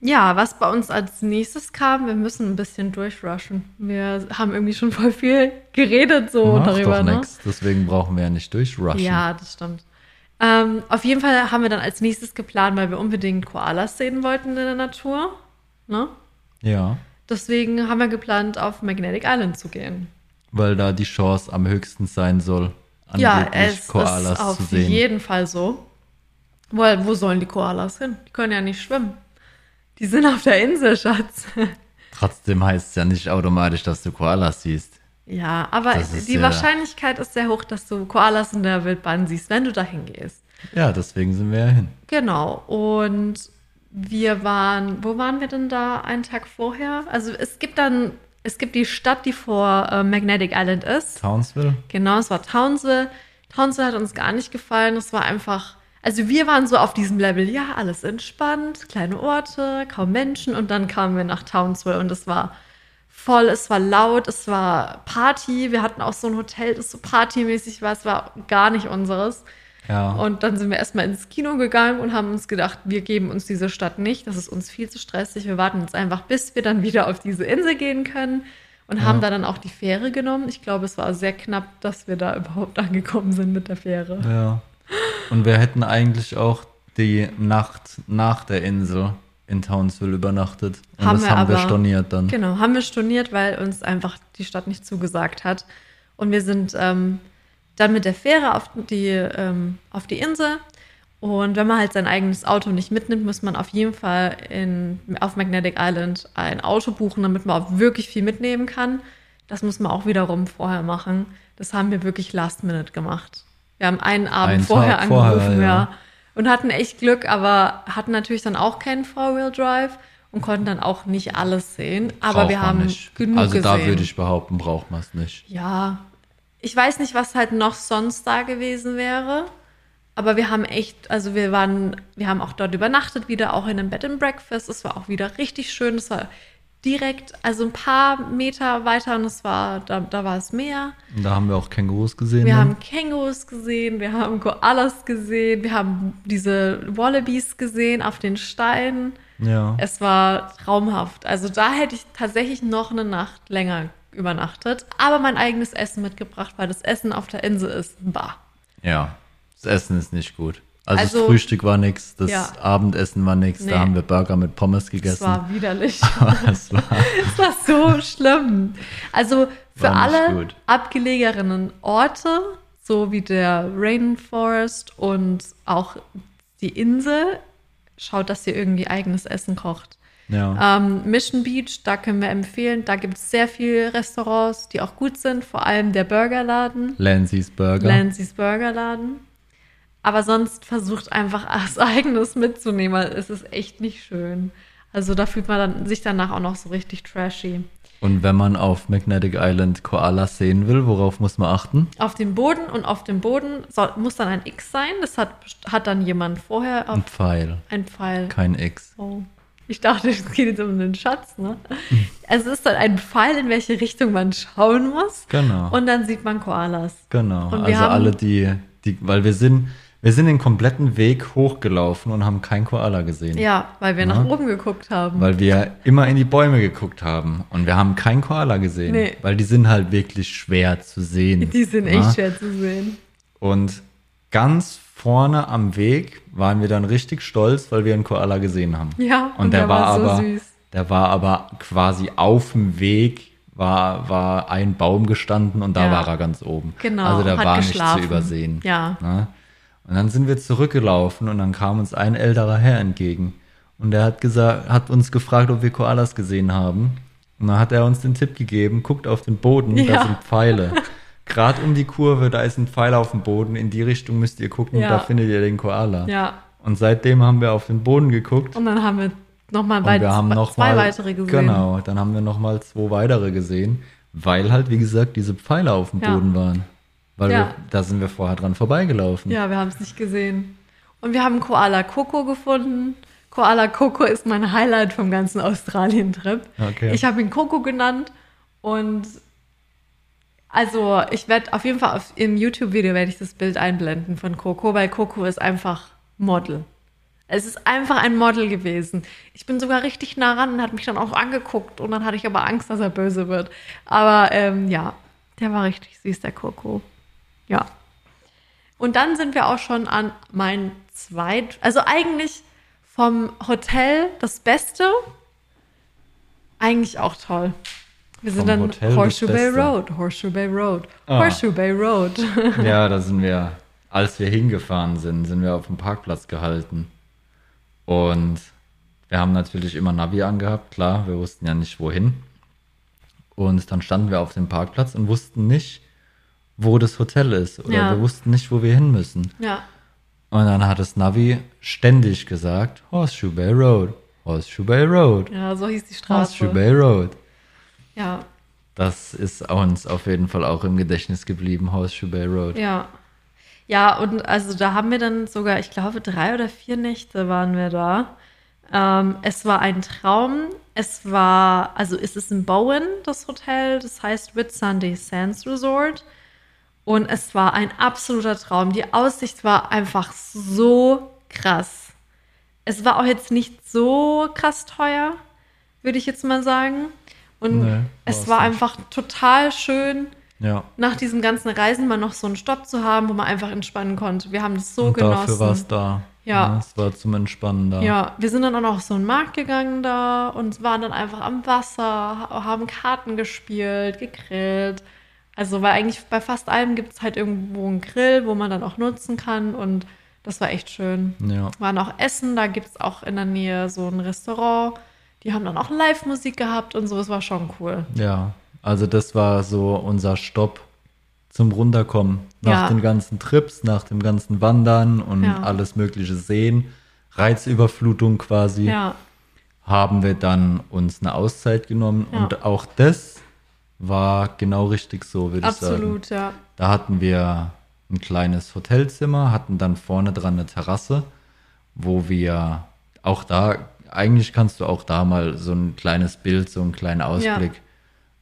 ja, was bei uns als nächstes kam, wir müssen ein bisschen durchrushen. Wir haben irgendwie schon voll viel geredet so Macht darüber. doch Ne? nix, deswegen brauchen wir ja nicht durchrushen. Ja, das stimmt. Ähm, auf jeden Fall haben wir dann als nächstes geplant, weil wir unbedingt Koalas sehen wollten in der Natur. Ne? ja, Deswegen haben wir geplant, auf Magnetic Island zu gehen. weil da die Chance am höchsten sein soll, ja, es Koalas ist auf jeden Fall so. Weil, wo sollen die Koalas hin? Die können ja nicht schwimmen. Die sind auf der Insel, Schatz. *laughs* Trotzdem heißt es ja nicht automatisch, dass du Koalas siehst. ja, aber die ja- Wahrscheinlichkeit ist sehr hoch, dass du Koalas in der Wildbahn siehst, wenn du dahin gehst. Ja, deswegen sind wir ja hin. Genau. Und wir waren, wo waren wir denn da einen Tag vorher? Also es gibt dann, es gibt die Stadt, die vor äh, Magnetic Island ist. Townsville? Genau, es war Townsville. Townsville hat uns gar nicht gefallen. Es war einfach, also wir waren so auf diesem Level, ja, alles entspannt, kleine Orte, kaum Menschen. Und dann kamen wir nach Townsville und es war voll, es war laut, es war Party. Wir hatten auch so ein Hotel, das so partymäßig war. Es war gar nicht unseres. Ja. Und dann sind wir erstmal ins Kino gegangen und haben uns gedacht, wir geben uns diese Stadt nicht. Das ist uns viel zu stressig. Wir warten jetzt einfach, bis wir dann wieder auf diese Insel gehen können. Und haben da dann auch die Fähre genommen. Ich glaube, es war sehr knapp, dass wir da *laughs* überhaupt angekommen sind mit der Fähre. ja. Und wir hätten eigentlich auch die Nacht nach der Insel in Townsville übernachtet. Und Haben das wir haben wir aber- storniert dann. Genau, haben wir storniert, weil uns einfach die Stadt nicht zugesagt hat. Und wir sind ähm, dann mit der Fähre auf die, ähm, auf die Insel. Und wenn man halt sein eigenes Auto nicht mitnimmt, muss man auf jeden Fall in, auf Magnetic Island ein Auto buchen, damit man auch wirklich viel mitnehmen kann. Das muss man auch wiederum vorher machen. Das haben wir wirklich last minute gemacht. Wir haben einen Abend Einen vorher Tag vorher, angerufen, ja. ja. Und hatten echt Glück, aber hatten natürlich dann auch keinen Four-Wheel Drive und konnten dann auch nicht alles sehen. Aber Braucht wir haben nicht. genug Also gesehen. da würde ich behaupten, braucht man es nicht. Ja, ich weiß nicht, was halt noch sonst da gewesen wäre. Aber wir haben echt, also wir waren, wir haben auch dort übernachtet, wieder auch in einem Bed and Breakfast. Es war auch wieder richtig schön. Es war direkt, also ein paar Meter weiter und es war, da, da war es Meer. Und da haben wir auch Kängurus gesehen. Wir dann. haben Kängurus gesehen, wir haben Koalas gesehen, wir haben diese Wallabies gesehen auf den Steinen. ja. Es war traumhaft. Also da hätte ich tatsächlich noch eine Nacht länger übernachtet, aber mein eigenes Essen mitgebracht, weil das Essen auf der Insel ist bah. ja. Das Essen ist nicht gut. Also, Also- das Frühstück war nix, das Ja. Abendessen war nix, Nee. da haben wir Burger mit Pommes Es gegessen. war widerlich. *laughs* es war *laughs* Es war so schlimm. Also für alle gut. abgelegenen Orte, so wie der Rainforest und auch die Insel, schaut, dass ihr irgendwie eigenes Essen kocht. Ja. Ähm, Mission Beach, da können wir empfehlen. Da gibt es sehr viele Restaurants, die auch gut sind. Vor allem der Burgerladen, Lancy's Burger. Lancy's Burgerladen. Aber sonst versucht einfach *laughs* als eigenes mitzunehmen, weil es ist echt nicht schön. Also da fühlt man dann, sich danach auch noch so richtig trashy. Und wenn man auf Magnetic Island Koalas sehen will, worauf muss man achten? Auf dem Boden und auf dem Boden soll, muss dann ein X sein. Das hat, hat dann jemand vorher Ein Pfeil, ein Pfeil. kein X. Oh. Ich dachte, es geht jetzt um den Schatz, ne? Hm. Also es ist dann ein Pfeil, in welche Richtung man schauen muss. Genau. Und dann sieht man Koalas. Genau. Also alle die, die, weil wir sind, wir sind den kompletten Weg hochgelaufen und haben keinen Koala gesehen. Ja, weil wir Ja. nach oben geguckt haben. Weil wir immer in die Bäume geguckt haben und wir haben keinen Koala gesehen. Nee. Weil die sind halt wirklich schwer zu sehen. Die sind ja? echt schwer zu sehen. Und ganz vorne am Weg waren wir dann richtig stolz, weil wir einen Koala gesehen haben. Ja, Und, der, war, so aber, süß. der war aber quasi auf dem Weg, war, war ein Baum gestanden und da Ja. war er ganz oben. Genau, Also der hat war geschlafen. nicht zu übersehen. Ja. Ne? Und dann sind wir zurückgelaufen und dann kam uns ein älterer Herr entgegen. Und der hat gesagt, hat uns gefragt, ob wir Koalas gesehen haben. Und dann hat er uns den Tipp gegeben, guckt auf den Boden, Ja. da sind Pfeile. *laughs* Gerade um die Kurve, da ist ein Pfeil auf dem Boden, in die Richtung müsst ihr gucken, Ja. da findet ihr den Koala. Ja. Und seitdem haben wir auf den Boden geguckt Und dann haben wir nochmal und wir haben noch zwei mal, weitere gesehen. Genau, dann haben wir noch mal zwei weitere gesehen, weil halt, wie gesagt, diese Pfeile auf dem Ja. Boden waren. Weil Ja. wir, da sind wir vorher dran vorbeigelaufen. Ja, wir haben es nicht gesehen. Und wir haben Koala Coco gefunden. Koala Coco ist mein Highlight vom ganzen Australien-Trip. Okay. Ich habe ihn Coco genannt und also ich werde auf jeden Fall auf, im YouTube-Video werde ich das Bild einblenden von Coco, weil Coco ist einfach Model. Es ist einfach ein Model gewesen. Ich bin sogar richtig nah ran und hat mich dann auch angeguckt und dann hatte ich aber Angst, dass er böse wird. Aber ähm, ja, der war richtig süß, der Coco. Ja. Und dann sind wir auch schon an mein zweit, also eigentlich vom Hotel das Beste. Eigentlich auch toll. Wir sind dann Hotel Horseshoe Bay. Road, Horseshoe Bay Road, Ah. Horseshoe Bay Road. *laughs* Ja, da sind wir, als wir hingefahren sind, sind wir auf dem Parkplatz gehalten. Und wir haben natürlich immer Navi angehabt, klar, wir wussten ja nicht wohin. Und dann standen wir auf dem Parkplatz und wussten nicht, wo das Hotel ist. Oder Ja. wir wussten nicht, wo wir hin müssen. ja, Und dann hat das Navi ständig gesagt, Horseshoe Bay Road, Horseshoe Bay Road, ja, so hieß die Horseshoe Straße. Bay Road. Ja, Das ist uns auf jeden Fall auch im Gedächtnis geblieben, Horseshoe Bay Road. ja. Ja, und also da haben wir dann sogar, ich glaube, drei oder vier Nächte waren wir da. Ähm, es war ein Traum. Es war, also es ist in Bowen, das Hotel, das heißt Whitsunday Sands Resort. Und es war ein absoluter Traum. Die Aussicht war einfach so krass. Es war auch jetzt nicht so krass teuer, würde ich jetzt mal sagen. Und Nee, es war nicht. einfach total schön, Ja. nach diesem ganzen Reisen mal noch so einen Stopp zu haben, wo man einfach entspannen konnte. Wir haben das so und genossen. dafür war es da. Ja. Es war zum Entspannen da. Ja, wir sind dann auch noch auf so einen Markt gegangen da und waren dann einfach am Wasser, ha- haben Karten gespielt, gegrillt. Also, weil eigentlich bei fast allem gibt es halt irgendwo einen Grill, wo man dann auch nutzen kann und das war echt schön. Ja. Waren auch Essen, da gibt es auch in der Nähe so ein Restaurant. Die haben dann auch Live-Musik gehabt und so, es war schon cool. Ja. Also das war so unser Stopp zum Runterkommen. Nach Ja. den ganzen Trips, nach dem ganzen Wandern und Ja. alles mögliche sehen, Reizüberflutung quasi, Ja, haben wir dann uns eine Auszeit genommen. Und auch das war genau richtig so, würde ich sagen. absolut, ja. Da hatten wir ein kleines Hotelzimmer, hatten dann vorne dran eine Terrasse, wo wir auch da, eigentlich kannst du auch da mal so ein kleines Bild, so einen kleinen Ausblick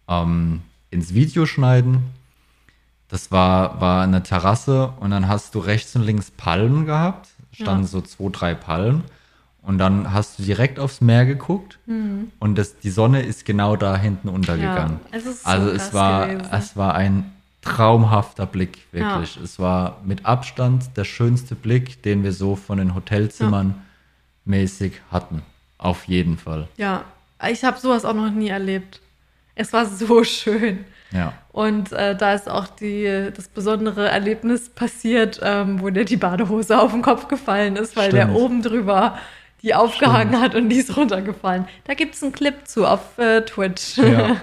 ähm, ins Video schneiden. Das war, war eine Terrasse und dann hast du rechts und links Palmen gehabt, standen Ja. so zwei, drei Palmen. Und dann hast du direkt aufs Meer geguckt und das, die Sonne ist genau da hinten untergegangen. Mhm. es so also es war, gewesen. es war ein traumhafter Blick, wirklich. Es war mit Abstand der schönste Blick, den wir so von den Hotelzimmern mäßig hatten. Auf jeden Fall. Ja, ich habe sowas auch noch nie erlebt. Es war so *laughs* schön. Ja. Und äh, da ist auch die, das besondere Erlebnis passiert, ähm, wo dir die Badehose auf den Kopf gefallen ist, weil der Stimmt. oben drüber die aufgehangen hat und die ist runtergefallen. Da gibt es einen Clip zu auf äh, Twitch. Ja.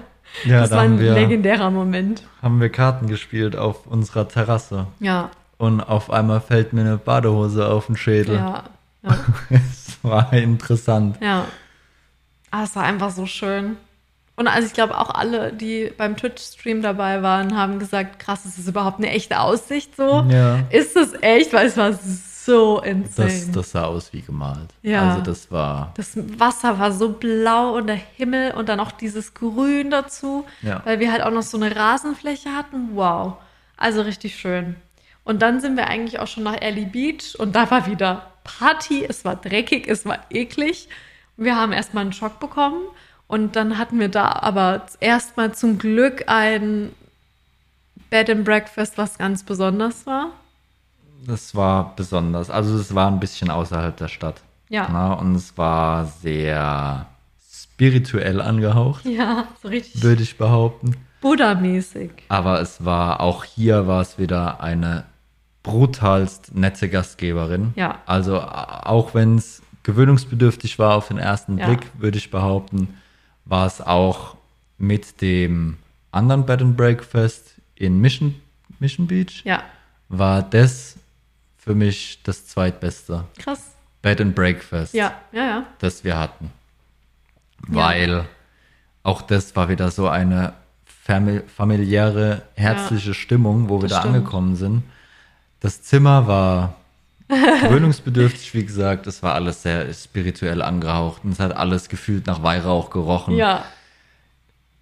Ja, *laughs* das da war ein wir, legendärer Moment. haben wir Karten gespielt auf unserer Terrasse. Ja, Und auf einmal fällt mir eine Badehose auf den Schädel. ja, ja, *laughs* *laughs* war interessant. ja. Ah, es war einfach so schön. Und also ich glaube auch alle, die beim Twitch-Stream dabei waren, haben gesagt, krass, ist das überhaupt eine echte Aussicht so? Ja. Ist das echt? Weil es war so insane. Das, das sah aus wie gemalt. Ja. Also das war, Das Wasser war so blau und der Himmel und dann auch dieses Grün dazu, Ja. weil wir halt auch noch so eine Rasenfläche hatten. Wow. Also richtig schön. Und dann sind wir eigentlich auch schon nach Ellie Beach und da war wieder Party. Es war dreckig, es war eklig. Wir haben erstmal einen Schock bekommen und dann hatten wir da aber erstmal zum Glück ein Bed and Breakfast, was ganz besonders war. das war besonders. Also es war ein bisschen außerhalb der Stadt. Ja. Na, und es war sehr spirituell angehaucht, Ja, so richtig würde ich behaupten. Buddha-mäßig. Aber es war, auch hier war es wieder eine brutalst nette Gastgeberin. Ja. Also auch wenn es gewöhnungsbedürftig war auf den ersten Ja. Blick, würde ich behaupten, war es auch mit dem anderen Bed and Breakfast in Mission, Mission Beach, Ja, war das für mich das zweitbeste krass. Bed and Breakfast, Ja, ja, ja. das wir hatten. Ja. Weil auch das war wieder so eine famili familiäre, herzliche Stimmung, wo wir da stimmt. angekommen sind. Das Zimmer war gewöhnungsbedürftig, wie gesagt. Es war alles sehr spirituell angehaucht und es hat alles gefühlt nach Weihrauch gerochen. Ja.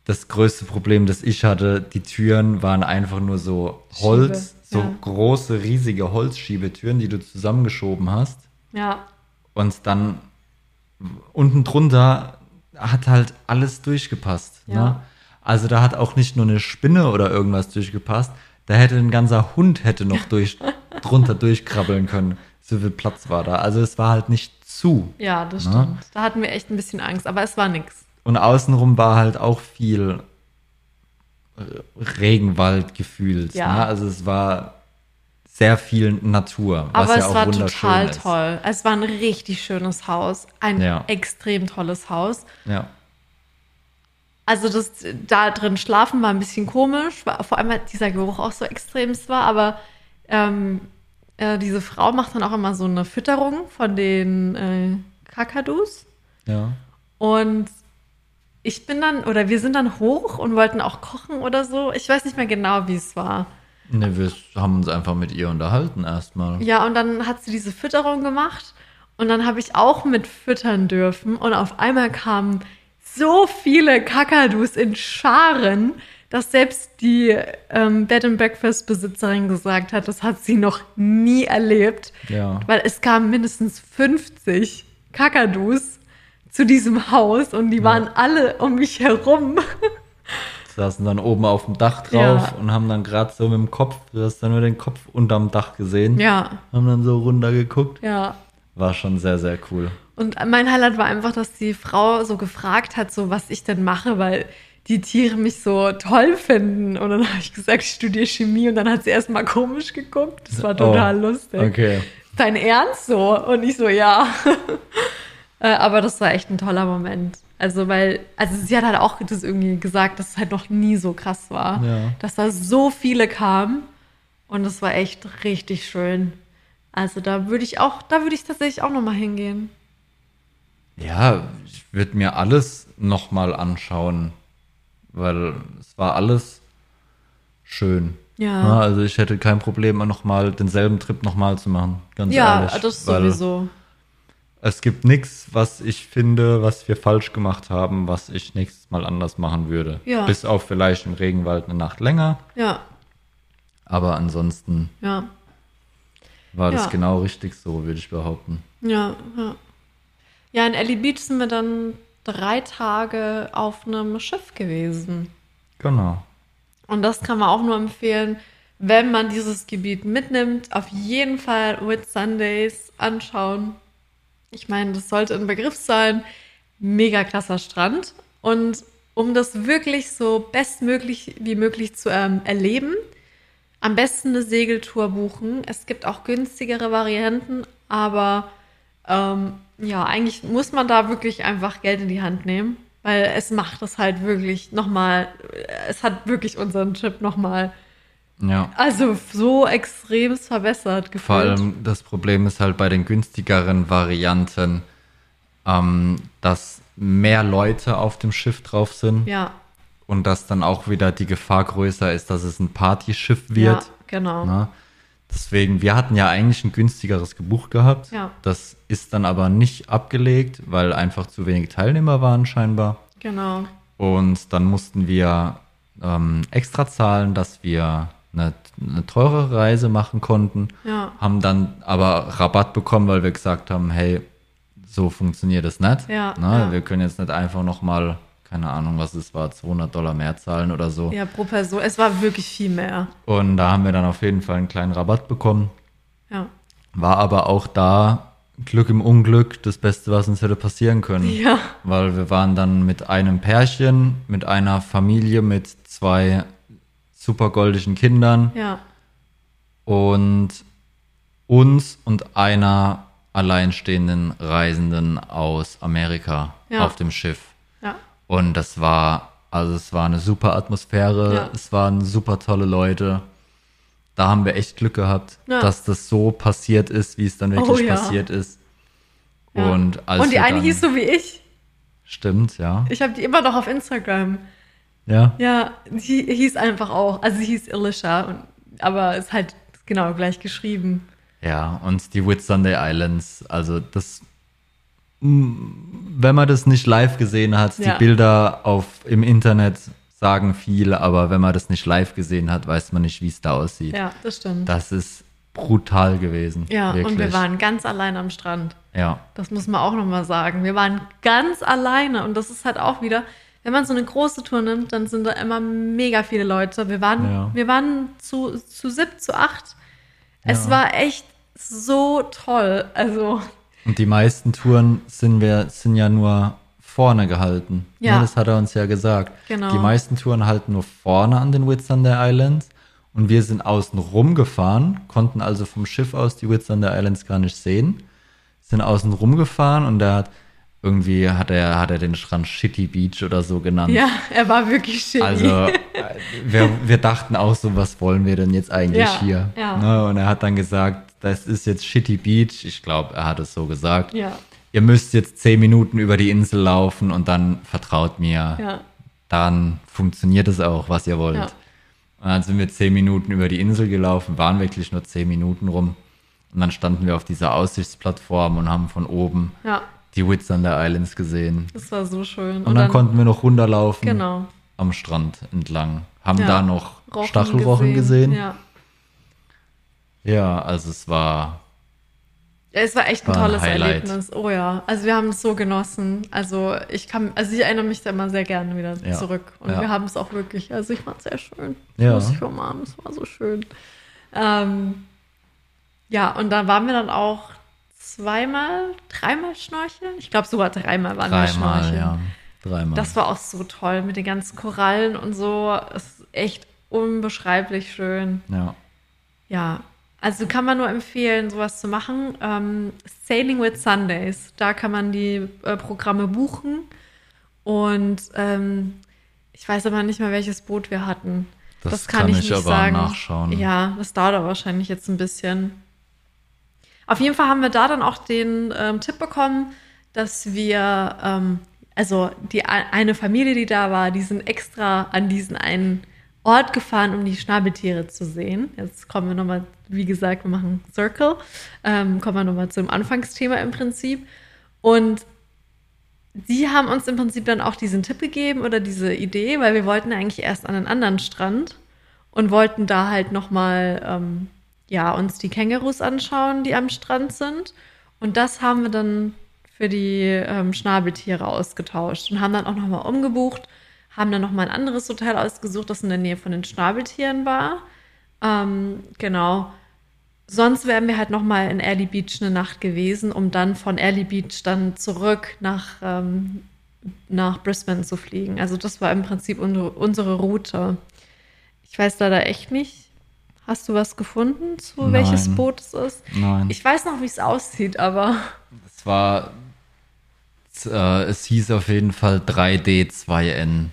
Das größte Problem, das ich hatte, die Türen waren einfach nur so Holz, Schiebe, so ja. große, riesige Holzschiebetüren, die du zusammengeschoben hast. Ja. Und dann unten drunter hat halt alles durchgepasst. Ja. Ne? Also da hat auch nicht nur eine Spinne oder irgendwas durchgepasst, da hätte ein ganzer Hund hätte noch durch, *laughs* drunter durchkrabbeln können. So viel Platz war da. Also es war halt nicht zu. Ja, das Na? stimmt. Da hatten wir echt ein bisschen Angst, aber es war nix. Und außenrum war halt auch viel äh, Regenwald gefühlt. Ja. Ne? Also es war sehr viel Natur, was Aber ja es auch war total ist. toll. Es war ein richtig schönes Haus. Ein Ja. extrem tolles Haus. Ja. Also das da drin schlafen war ein bisschen komisch, war, vor allem weil dieser Geruch auch so extrem war, aber ähm, äh, diese Frau macht dann auch immer so eine Fütterung von den äh, Kakadus Ja. und ich bin dann, oder wir sind dann hoch und wollten auch kochen oder so. Ich weiß nicht mehr genau, wie es war. Ne, wir haben uns einfach mit ihr unterhalten erstmal. Ja, und dann hat sie diese Fütterung gemacht und dann habe ich auch mit füttern dürfen und auf einmal kamen so viele Kakadus in Scharen, dass selbst die ähm, Bed and Breakfast Besitzerin gesagt hat, das hat sie noch nie erlebt, Ja. weil es kamen mindestens 50 Kakadus zu diesem Haus und die waren alle um mich herum. *laughs* saßen dann oben auf dem Dach drauf Ja. und haben dann gerade so mit dem Kopf, du hast dann nur den Kopf unterm Dach gesehen, Ja, haben dann so runter geguckt. ja. War schon sehr, sehr cool. Und mein Highlight war einfach, dass die Frau so gefragt hat, so was ich denn mache, weil die Tiere mich so toll finden. Und dann habe ich gesagt, ich studiere Chemie und dann hat sie erstmal komisch geguckt. Das war total Oh, lustig. Okay. Dein Ernst so? Und ich so, ja. *laughs* Äh, Aber das war echt ein toller Moment. Also, weil, also sie hat halt auch das irgendwie gesagt, dass es halt noch nie so krass war. Ja. Dass da so viele kamen. Und das war echt richtig schön. Also da würde ich auch, da würde ich tatsächlich auch nochmal hingehen. Ja, ich würde mir alles nochmal anschauen, weil es war alles schön. Ja. also ich hätte kein Problem, nochmal denselben Trip nochmal zu machen. Ganz Ja, ehrlich. das weil sowieso. Es gibt nichts, was ich finde, was wir falsch gemacht haben, was ich nächstes Mal anders machen würde. Ja. Bis auf vielleicht im Regenwald eine Nacht länger. Ja, Aber ansonsten ja, war das Ja. genau richtig so, würde ich behaupten. ja, ja. Ja, in Ellie Beach sind wir dann drei Tage auf einem Schiff gewesen. Genau. Und das kann man auch nur empfehlen, wenn man dieses Gebiet mitnimmt. Auf jeden Fall Whit Sundays anschauen. Ich meine, das sollte ein Begriff sein. Mega krasser Strand. Und um das wirklich so bestmöglich wie möglich zu ähm, erleben, am besten eine Segeltour buchen. Es gibt auch günstigere Varianten, aber ähm, ja, eigentlich muss man da wirklich einfach Geld in die Hand nehmen, weil es macht es halt wirklich nochmal, es hat wirklich unseren Trip nochmal, Ja. also so extrem verbessert gefühlt. Vor allem das Problem ist halt bei den günstigeren Varianten, ähm, dass mehr Leute auf dem Schiff drauf sind Ja, und dass dann auch wieder die Gefahr größer ist, dass es ein Partyschiff wird. ja, genau. Ne? Deswegen, wir hatten ja eigentlich ein günstigeres gebucht gehabt. Ja. Das ist dann aber nicht abgelegt, weil einfach zu wenig Teilnehmer waren scheinbar. Genau. Und dann mussten wir ähm, extra zahlen, dass wir eine, eine teure Reise machen konnten. Ja. Haben dann aber Rabatt bekommen, weil wir gesagt haben, hey, so funktioniert es nicht. Ja, Ne? ja. Wir können jetzt nicht einfach nochmal, keine Ahnung, was es war, 200 Dollar mehr zahlen oder so. Ja, pro Person. Es war wirklich viel mehr. Und da haben wir dann auf jeden Fall einen kleinen Rabatt bekommen. Ja. War aber auch da Glück im Unglück das Beste, was uns hätte passieren können. Ja. Weil wir waren dann mit einem Pärchen, mit einer Familie mit zwei super goldischen Kindern Ja. und uns und einer alleinstehenden Reisenden aus Amerika Ja. auf dem Schiff. Und das war, also es war eine super Atmosphäre, Ja. es waren super tolle Leute. Da haben wir echt Glück gehabt, Ja. dass das so passiert ist, wie es dann wirklich Oh ja. passiert ist. Und, als Und die eine dann, hieß so wie ich. Stimmt, ja. Ich habe die immer noch auf Instagram. Ja. Ja, sie hieß einfach auch. Also sie hieß Alicia, und, aber ist halt genau gleich geschrieben. Ja, und die Whitsunday Islands, also das, wenn man das nicht live gesehen hat, Ja. die Bilder auf, im Internet sagen viel, aber wenn man das nicht live gesehen hat, weiß man nicht, wie es da aussieht. Ja, das stimmt. Das ist brutal gewesen. ja, wirklich. und wir waren ganz allein am Strand. Ja, Das muss man auch nochmal sagen. Wir waren ganz alleine und das ist halt auch wieder, wenn man so eine große Tour nimmt, dann sind da immer mega viele Leute. Wir waren, Ja. wir waren zu, zu sieb, zu acht. Es Ja. war echt so toll. Also, und die meisten Touren sind wir, sind ja nur vorne gehalten. Ja. Ne, das hat er uns ja gesagt. Genau. Die meisten Touren halten nur vorne an den Whitsunday Islands und wir sind außen rum gefahren, konnten also vom Schiff aus die Whitsunday Islands gar nicht sehen, sind außen rum gefahren und er hat irgendwie hat er, hat er den Strand Shitty Beach oder so genannt. ja, er war wirklich schön. Also äh, wir, wir dachten auch so, was wollen wir denn jetzt eigentlich Ja, hier? ja. Ne? Und er hat dann gesagt, das ist jetzt Shitty Beach. Ich glaube, er hat es so gesagt. ja, Ihr müsst jetzt zehn Minuten über die Insel laufen und dann vertraut mir. ja, Dann funktioniert es auch, was ihr wollt. Ja. Und dann sind wir zehn Minuten über die Insel gelaufen, waren wirklich nur zehn Minuten rum. Und dann standen wir auf dieser Aussichtsplattform und haben von oben ja. die Whitsunday Islands gesehen. Das war so schön. Und, dann, konnten wir noch runterlaufen Genau. am Strand entlang. Haben Ja. da noch Rochen Stachelrochen gesehen. Ja. Ja, also es war, Ja, es war echt ein War ein tolles Highlight. Erlebnis. Oh ja. Also wir haben es so genossen. Also ich kann, also ich erinnere mich da immer sehr gerne wieder Ja. zurück. Und Ja. wir haben es auch wirklich, also ich fand es sehr schön. Ja. Muss ich umarmen, es war so schön. Ähm, ja, und dann waren wir dann auch zweimal, dreimal schnorcheln. Ich glaube sogar dreimal waren wir dreimal, schnorcheln. ja. Dreimal. Das war auch so toll mit den ganzen Korallen und so. Es ist echt unbeschreiblich schön. ja. Ja, also kann man nur empfehlen, sowas zu machen. Ähm, Sailing with Sundays, da kann man die äh, Programme buchen. Und ähm, ich weiß aber nicht mehr, welches Boot wir hatten. Das kann ich aber nachschauen. Ja, das dauert aber wahrscheinlich jetzt ein bisschen. Auf jeden Fall haben wir da dann auch den ähm, Tipp bekommen, dass wir, ähm, also die eine Familie, die da war, die sind extra an diesen einen Ort gefahren, um die Schnabeltiere zu sehen. Jetzt kommen wir nochmal, wie gesagt, wir machen Circle, ähm, kommen wir nochmal zum Anfangsthema im Prinzip. Und die haben uns im Prinzip dann auch diesen Tipp gegeben oder diese Idee, weil wir wollten eigentlich erst an einen anderen Strand und wollten da halt nochmal, ähm, ja, uns die Kängurus anschauen, die am Strand sind. Und das haben wir dann für die ähm, Schnabeltiere ausgetauscht und haben dann auch nochmal umgebucht, haben dann nochmal ein anderes Hotel ausgesucht, das in der Nähe von den Schnabeltieren war. Ähm, genau. Sonst wären wir halt nochmal in Early Beach eine Nacht gewesen, um dann von Early Beach dann zurück nach, ähm, nach Brisbane zu fliegen. Also das war im Prinzip unsere, unsere Route. Ich weiß leider echt nicht. Hast du was gefunden, zu Nein. welches Boot es ist? Nein. Ich weiß noch, wie es aussieht, aber es war, äh, es hieß auf jeden Fall 3D2N.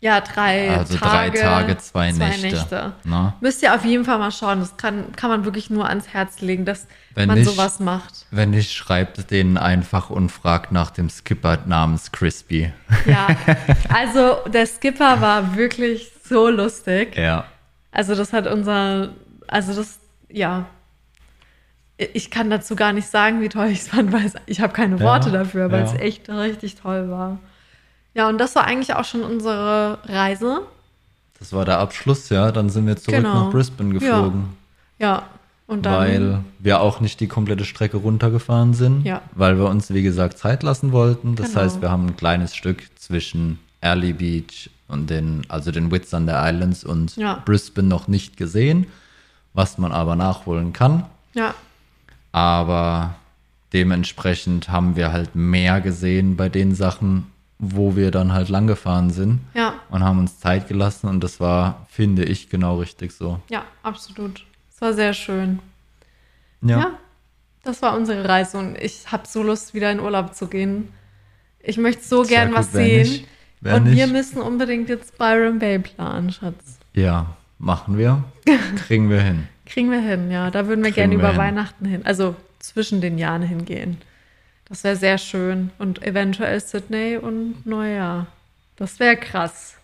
Ja, drei Also Tage, drei Tage, zwei, Nächte. Nächte. Ne? Müsst ihr auf jeden Fall mal schauen. Das kann, kann man wirklich nur ans Herz legen, dass Wenn man nicht- sowas macht. Wenn nicht, schreibt denen einfach und fragt nach dem Skipper namens Crispy. Ja, *laughs* also der Skipper war wirklich so lustig. Ja. Also das hat unser, also das, ja. Ich kann dazu gar nicht sagen, wie toll ich es fand, weil ich habe keine Ja, Worte dafür, weil ja. es echt richtig toll war. Ja, und das war eigentlich auch schon unsere Reise. Das war der Abschluss, ja. Dann sind wir zurück Genau. nach Brisbane geflogen. Ja, und dann. weil wir auch nicht die komplette Strecke runtergefahren sind, Ja. weil wir uns, wie gesagt, Zeit lassen wollten. Das Genau. heißt, wir haben ein kleines Stück zwischen Early Beach und den, also den Whitsunday Islands und Ja. Brisbane noch nicht gesehen, was man aber nachholen kann. ja, Aber dementsprechend haben wir halt mehr gesehen bei den Sachen, wo wir dann halt lang gefahren sind ja, und haben uns Zeit gelassen und das war, finde ich, genau richtig so. ja, absolut. Es war sehr schön. Ja. das war unsere Reise und ich habe so Lust, wieder in Urlaub zu gehen. Ich möchte so Sehr gern gut, was sehen. nicht- und wir nicht- müssen unbedingt jetzt Byron Bay planen, Schatz. Ja, machen wir. *laughs* Kriegen wir hin. Kriegen wir hin, ja. Da würden wir Kriegen gerne wir über hin. Weihnachten hin, also zwischen den Jahren hingehen. Das wäre sehr schön. Und eventuell Sydney und Neujahr. Das wäre krass.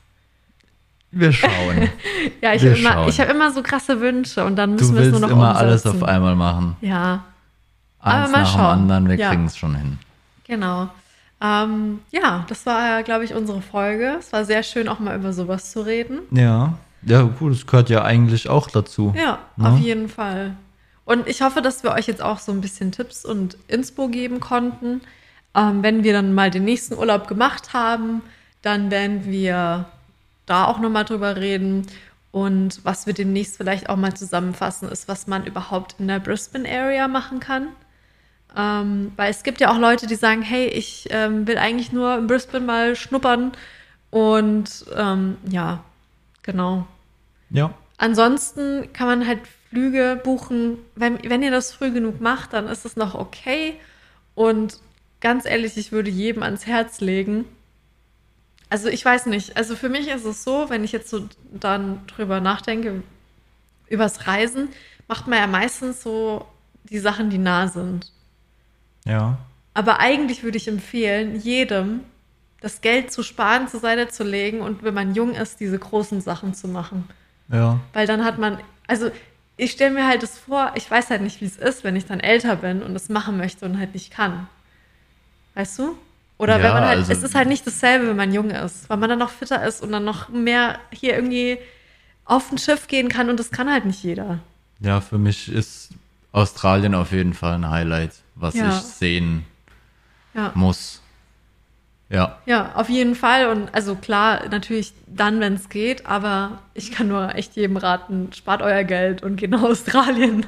Wir schauen. *laughs* Ja, ich habe immer, ich hab immer so krasse Wünsche und dann müssen wir es nur noch immer umsetzen. alles auf einmal machen. Ja, Aber Eins mal nach dem schauen. anderen, wir Ja. kriegen es schon hin. genau. Ähm, ja, das war, glaube ich, unsere Folge. Es war sehr schön, auch mal über sowas zu reden. Ja. Ja, gut, das gehört ja eigentlich auch dazu. Ja, Ne? auf jeden Fall. Und ich hoffe, dass wir euch jetzt auch so ein bisschen Tipps und Inspo geben konnten. Ähm, wenn wir dann mal den nächsten Urlaub gemacht haben, dann werden wir da auch nochmal drüber reden. Und was wir demnächst vielleicht auch mal zusammenfassen, ist, was man überhaupt in der Brisbane Area machen kann. Ähm, weil es gibt ja auch Leute, die sagen, hey, ich ähm, will eigentlich nur in Brisbane mal schnuppern. Und ähm, ja, genau. Ja. Ansonsten kann man halt Flüge buchen. Wenn, wenn ihr das früh genug macht, dann ist es noch okay. Und ganz ehrlich, ich würde jedem ans Herz legen. Also ich weiß nicht. Also für mich ist es so, wenn ich jetzt so dann drüber nachdenke, übers Reisen, macht man ja meistens so die Sachen, die nah sind. Ja. Aber eigentlich würde ich empfehlen, jedem das Geld zu sparen, zur Seite zu legen und wenn man jung ist, diese großen Sachen zu machen. Ja. Weil dann hat man, also ich stelle mir halt das vor, ich weiß halt nicht, wie es ist, wenn ich dann älter bin und das machen möchte und halt nicht kann. Weißt du? Oder wenn Ja, man halt, also- es ist halt nicht dasselbe, wenn man jung ist, weil man dann noch fitter ist und dann noch mehr hier irgendwie auf ein Schiff gehen kann und das kann halt nicht jeder. Ja, für mich ist Australien auf jeden Fall ein Highlight, was Ja. ich sehen Ja. muss. Ja. Ja, auf jeden Fall. Und also klar, natürlich dann, wenn es geht, aber ich kann nur echt jedem raten, spart euer Geld und geht nach *laughs* Australien.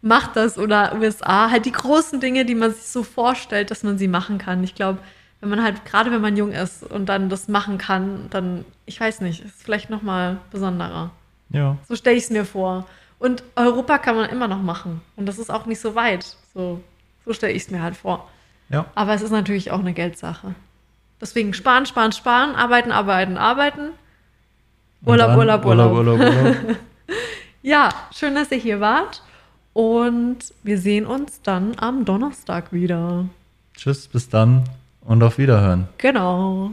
Macht das oder USA. Halt die großen Dinge, die man sich so vorstellt, dass man sie machen kann. Ich glaube, wenn man halt, gerade wenn man jung ist und dann das machen kann, dann, ich weiß nicht, ist vielleicht nochmal besonderer. Ja. So stelle ich es mir vor. Und Europa kann man immer noch machen. Und das ist auch nicht so weit. So, so stelle ich es mir halt vor. Ja. Aber es ist natürlich auch eine Geldsache. Deswegen sparen, sparen, sparen, arbeiten, arbeiten, arbeiten. Urlaub, dann Urlaub, Urlaub. Urlaub, Urlaub. *laughs* Ja, schön, dass ihr hier wart. Und wir sehen uns dann am Donnerstag wieder. Tschüss, bis dann und auf Wiederhören. Genau.